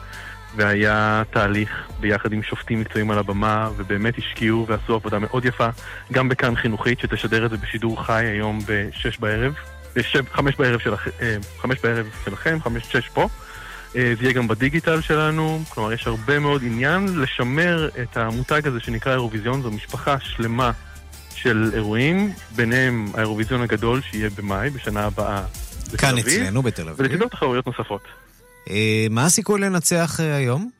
והיה תהליך ביחד עם שופטים מקצועיים על הבמה, ובאמת השקיעו ועשו עבודה מאוד יפה, גם בכאן חינוכית, שתשדר את זה בשידור חי היום בשש בערב, בשב, חמש בערב, שלכ, אה, בערב שלכם, חמש, שש פה. אה, זה יהיה גם בדיגיטל שלנו, כלומר יש הרבה מאוד עניין לשמר את המותג הזה שנקרא אירוויזיון, זו משפחה שלמה של אירועים, ביניהם האירוויזיון הגדול שיהיה במאי, בשנה הבאה כאן אצלנו בתל אביב. ולצידו תחרויות נוספות. אה, מה הסיכוי לנצח אה, היום?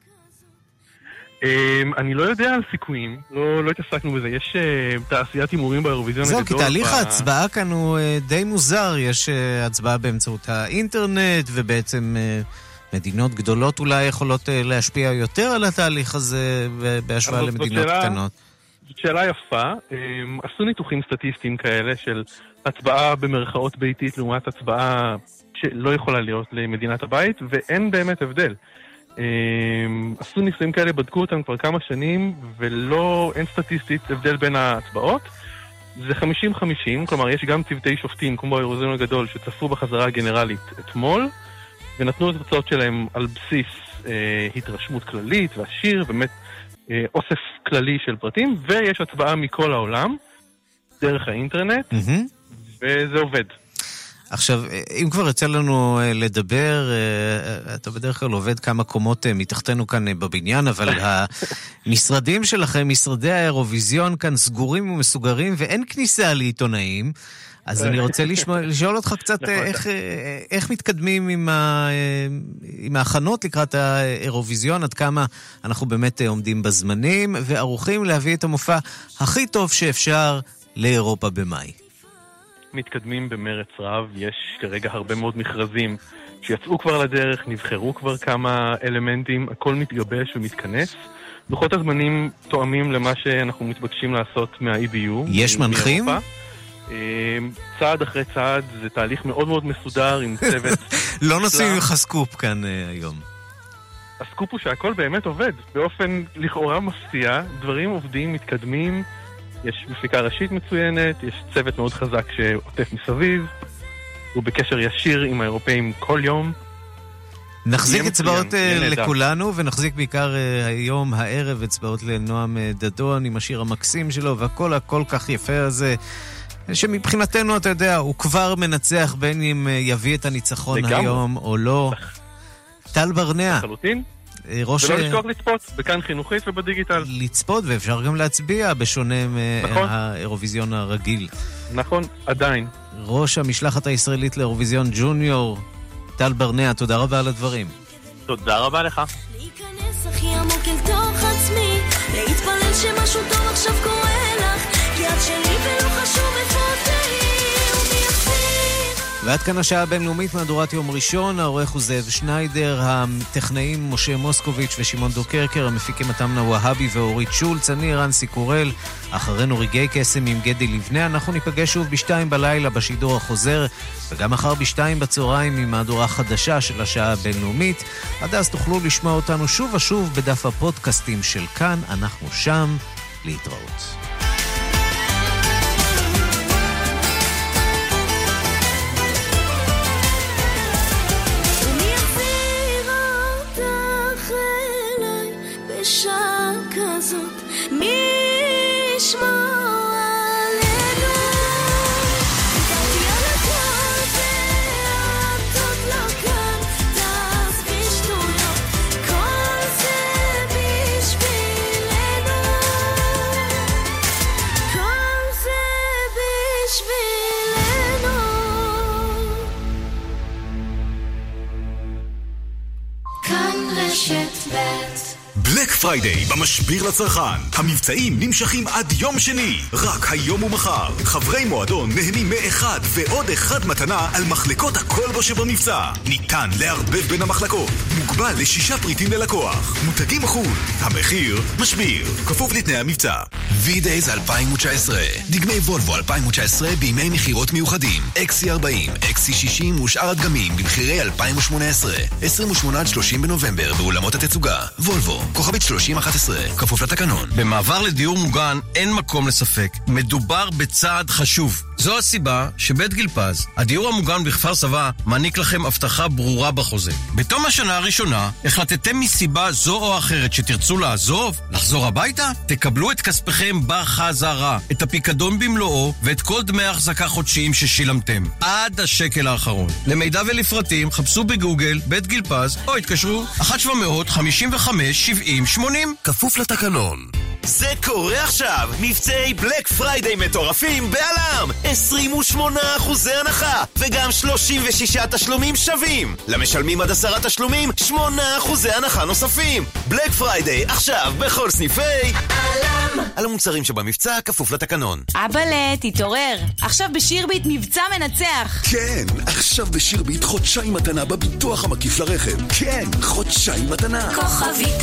אה, אני לא יודע על סיכויים, לא, לא התעסקנו בזה, יש אה, תעשיית הימורים באירוויזיון זהו, הגדול. כי תהליך ההצבעה כאן הוא די מוזר. יש הצבעה באמצעות האינטרנט, ובעצם מדינות גדולות אולי יכולות להשפיע יותר על התהליך הזה בהשוואה למדינות שאלה- קטנות. זאת שאלה יפה. הם עשו ניתוחים סטטיסטיים כאלה של הצבעה במרכאות ביתית לעומת הצבעה שלא יכולה להיות למדינת הבית, ואין באמת הבדל. הם עשו ניסויים כאלה, בדקו אותם כבר כמה שנים, ולא, אין סטטיסטית הבדל בין ההצבעות. זה 50-50, כלומר יש גם צוותי שופטים, כמו האירוזיון הגדול, שצפו בחזרה הגנרלית אתמול, ונתנו את התוצאות שלהם על בסיס אה, התרשמות כללית והשיר, באמת אה, אוסף כללי של פרטים, ויש הצבעה מכל העולם, דרך האינטרנט, מהמם. וזה עובד. עכשיו, אם כבר יצא לנו אה, לדבר, אה, אתה בדרך כלל עובד כמה קומות אה, מתחתנו כאן אה, בבניין, אבל המשרדים שלכם, משרדי האירוויזיון כאן סגורים ומסוגרים ואין כניסה לעיתונאים. אז אני רוצה לשמוע, לשאול אותך קצת אה, איך, אה, איך מתקדמים עם, ה, אה, עם ההכנות לקראת האירוויזיון, עד כמה אנחנו באמת אה, עומדים בזמנים וערוכים להביא את המופע הכי טוב שאפשר לאירופה במאי. מתקדמים במרץ רב, יש כרגע הרבה מאוד מכרזים שיצאו כבר לדרך, נבחרו כבר כמה אלמנטים, הכל מתגבש ומתכנס. לוחות הזמנים תואמים למה שאנחנו מתבקשים לעשות מה-EBU. יש מנחים? מאירופה. אה, צעד אחרי צעד, זה תהליך מאוד מאוד מסודר עם צוות. לא נוסעים. ממך סקופ כאן אה, היום. הסקופ הוא שהכל באמת עובד, באופן לכאורה מפתיע, דברים עובדים, מתקדמים, יש מפיקה ראשית מצוינת, יש צוות מאוד חזק שעוטף מסביב, הוא בקשר ישיר עם האירופאים כל יום. נחזיק אצבעות אה. לכולנו, ונחזיק בעיקר אה, היום, הערב, אצבעות לנועם אה, דדון עם השיר המקסים שלו, והקול הכל כך יפה הזה. שמבחינתנו, אתה יודע, הוא כבר מנצח בין אם יביא את הניצחון לגמרי. היום או לא. טל ברנע, לחלוטין. אה, ראש... ולא אה, לשכוח לצפות, בכאן חינוכית ובדיגיטל. לצפות, ואפשר גם להצביע, בשונה נכון. מהאירוויזיון הרגיל. נכון, עדיין. ראש המשלחת הישראלית לאירוויזיון ג'וניור, טל ברנע, תודה רבה על הדברים. תודה רבה לך. להתפלל שמשהו טוב עכשיו קורה לך, כי את שלי ולא חשוב איפה תהיי, ועד כאן השעה הבינלאומית, מהדורת יום ראשון, העורך הוא זאב שניידר, הטכנאים משה מוסקוביץ' ושמעון דוקרקר, המפיקים מתמנה והבי ואורית שולץ, אני רנסי קורל, אחרינו רגעי קסם עם גדי לבנה, אנחנו ניפגש שוב בשתיים בלילה בשידור החוזר, וגם מחר בשתיים בצהריים עם מהדורה חדשה של השעה הבינלאומית. עד אז תוכלו לשמוע אותנו שוב ושוב בדף הפודקאסטים של כאן, אנחנו שם, להתראות. Friday במשביר לצרכן. המבצעים נמשכים עד יום שני. רק היום ומחר. חברי מועדון נהנים מאחד ועוד אחד מתנה על מחלקות הכל בו שבמבצע. ניתן לערבב בין המחלקות. מוגבל לשישה פריטים ללקוח. מותגים מחו"ל. המחיר משביר. כפוף לתנאי המבצע. V-Days 2019 דגמי וולבו 2019 בימי מכירות מיוחדים XC40, XC60 ושאר הדגמים במחירי 2018 28 עד 30 בנובמבר באולמות התצוגה וולבו, כוכבית 3011 כפוף לתקנון במעבר לדיור מוגן אין מקום לספק. מדובר בצעד חשוב. זו הסיבה שבית גיל פז, הדיור המוגן בכפר סבא, מעניק לכם הבטחה ברורה בחוזה. בתום השנה הראשונה, החלטתם מסיבה זו או אחרת שתרצו לעזוב, לחזור הביתה, תקבלו את כספיכם בחזרה, את הפיקדון במלואו ואת כל דמי ההחזקה חודשיים ששילמתם, עד השקל האחרון. למידע ולפרטים, חפשו בגוגל בית גיל פז או התקשרו 1-755-70-80 כפוף לתקנון זה קורה עכשיו! מבצעי Black Friday מטורפים בעלם! 28 אחוזי הנחה! וגם 36 תשלומים שווים! למשלמים עד עשרה תשלומים, 8 אחוזי הנחה נוספים! Black Friday עכשיו בכל סניפי... עלם! על המוצרים שבמבצע כפוף לתקנון. אבאלה, תתעורר. עכשיו בשירביט מבצע מנצח. כן, עכשיו בשירביט חודשיים מתנה בביטוח המקיף לרכב כן, חודשיים מתנה כוכבית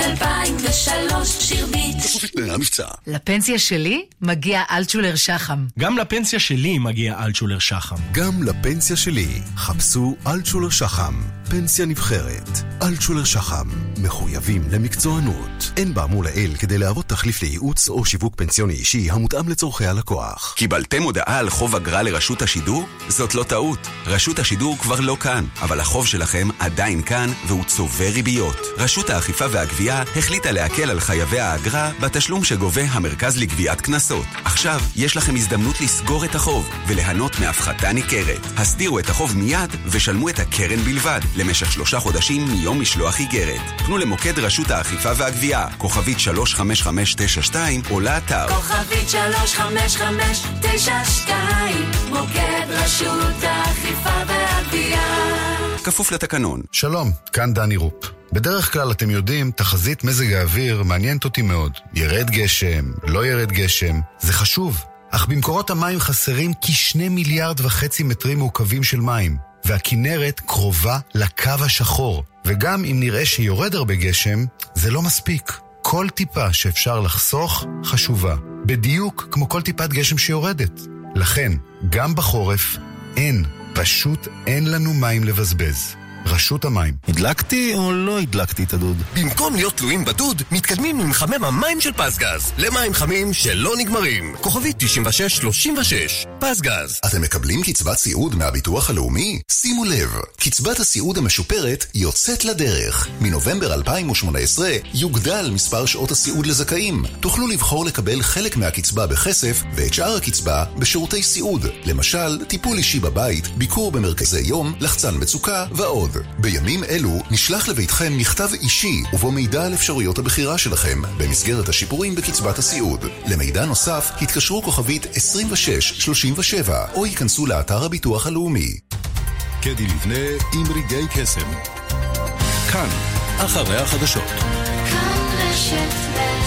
2003 שירביט כפוף לתנאי המבצע לפנסיה שלי מגיע אלטשולר שחם. גם לפנסיה שלי מגיע אלטשולר שחם. גם לפנסיה שלי, חפשו אלטשולר שחם, פנסיה נבחרת. אלטשולר שחם, מחויבים למקצוענות. אין באמור לעיל כדי להוות תחליף לייעוץ או שיווק פנסיוני אישי המותאם לצורכי הלקוח. קיבלתם הודעה על חוב אגרה לרשות השידור? זאת לא טעות. רשות השידור כבר לא כאן, אבל החוב שלכם עדיין כאן והוא צובר ריביות. רשות האכיפה והגבייה החליטה להקל על חייבי האגרה בתשלום שגובה המרכז לגביית קנסות. עכשיו יש לכם הזדמנות לסגור את החוב ולהנות מהפחתה ניכרת. הסדירו את החוב מיד ושלמו את הקרן בלבד, למשך שלושה חודשים מיום משלוח איגרת. פנו למוקד רשות האכיפה והגבייה, כוכבית 35592 או לאתר. כוכבית 35592 מוקד רשות האכיפה והגבייה כפוף לתקנון. שלום, כאן דני רופ. בדרך כלל, אתם יודעים, תחזית מזג האוויר מעניינת אותי מאוד. ירד גשם, לא ירד גשם, זה חשוב. אך במקורות המים חסרים כשני מיליארד וחצי מטרים מעוקבים של מים, והכינרת קרובה לקו השחור. וגם אם נראה שיורד הרבה גשם, זה לא מספיק. כל טיפה שאפשר לחסוך חשובה, בדיוק כמו כל טיפת גשם שיורדת. לכן, גם בחורף, אין, פשוט אין לנו מים לבזבז. רשות המים. הדלקתי או לא הדלקתי את הדוד? במקום להיות תלויים בדוד, מתקדמים עם מחמם המים של פסגז. למים חמים שלא נגמרים. כוכבית 9636. פסגז. אתם מקבלים קצבת סיעוד מהביטוח הלאומי? שימו לב, קצבת הסיעוד המשופרת יוצאת לדרך. מנובמבר 2018 יוגדל מספר שעות הסיעוד לזכאים. תוכלו לבחור לקבל חלק מהקצבה בכסף ואת שאר הקצבה בשירותי סיעוד. למשל, טיפול אישי בבית, ביקור במרכזי יום, לחצן מצוקה ועוד. בימים אלו נשלח לביתכם מכתב אישי ובו מידע על אפשרויות הבחירה שלכם במסגרת השיפורים בקצבת הסיעוד. למידע נוסף התקשרו כוכבית 2637 או ייכנסו לאתר הביטוח הלאומי. קדי לבנה עם רגעי קסם. כאן, אחרי החדשות. כאן רשת ב'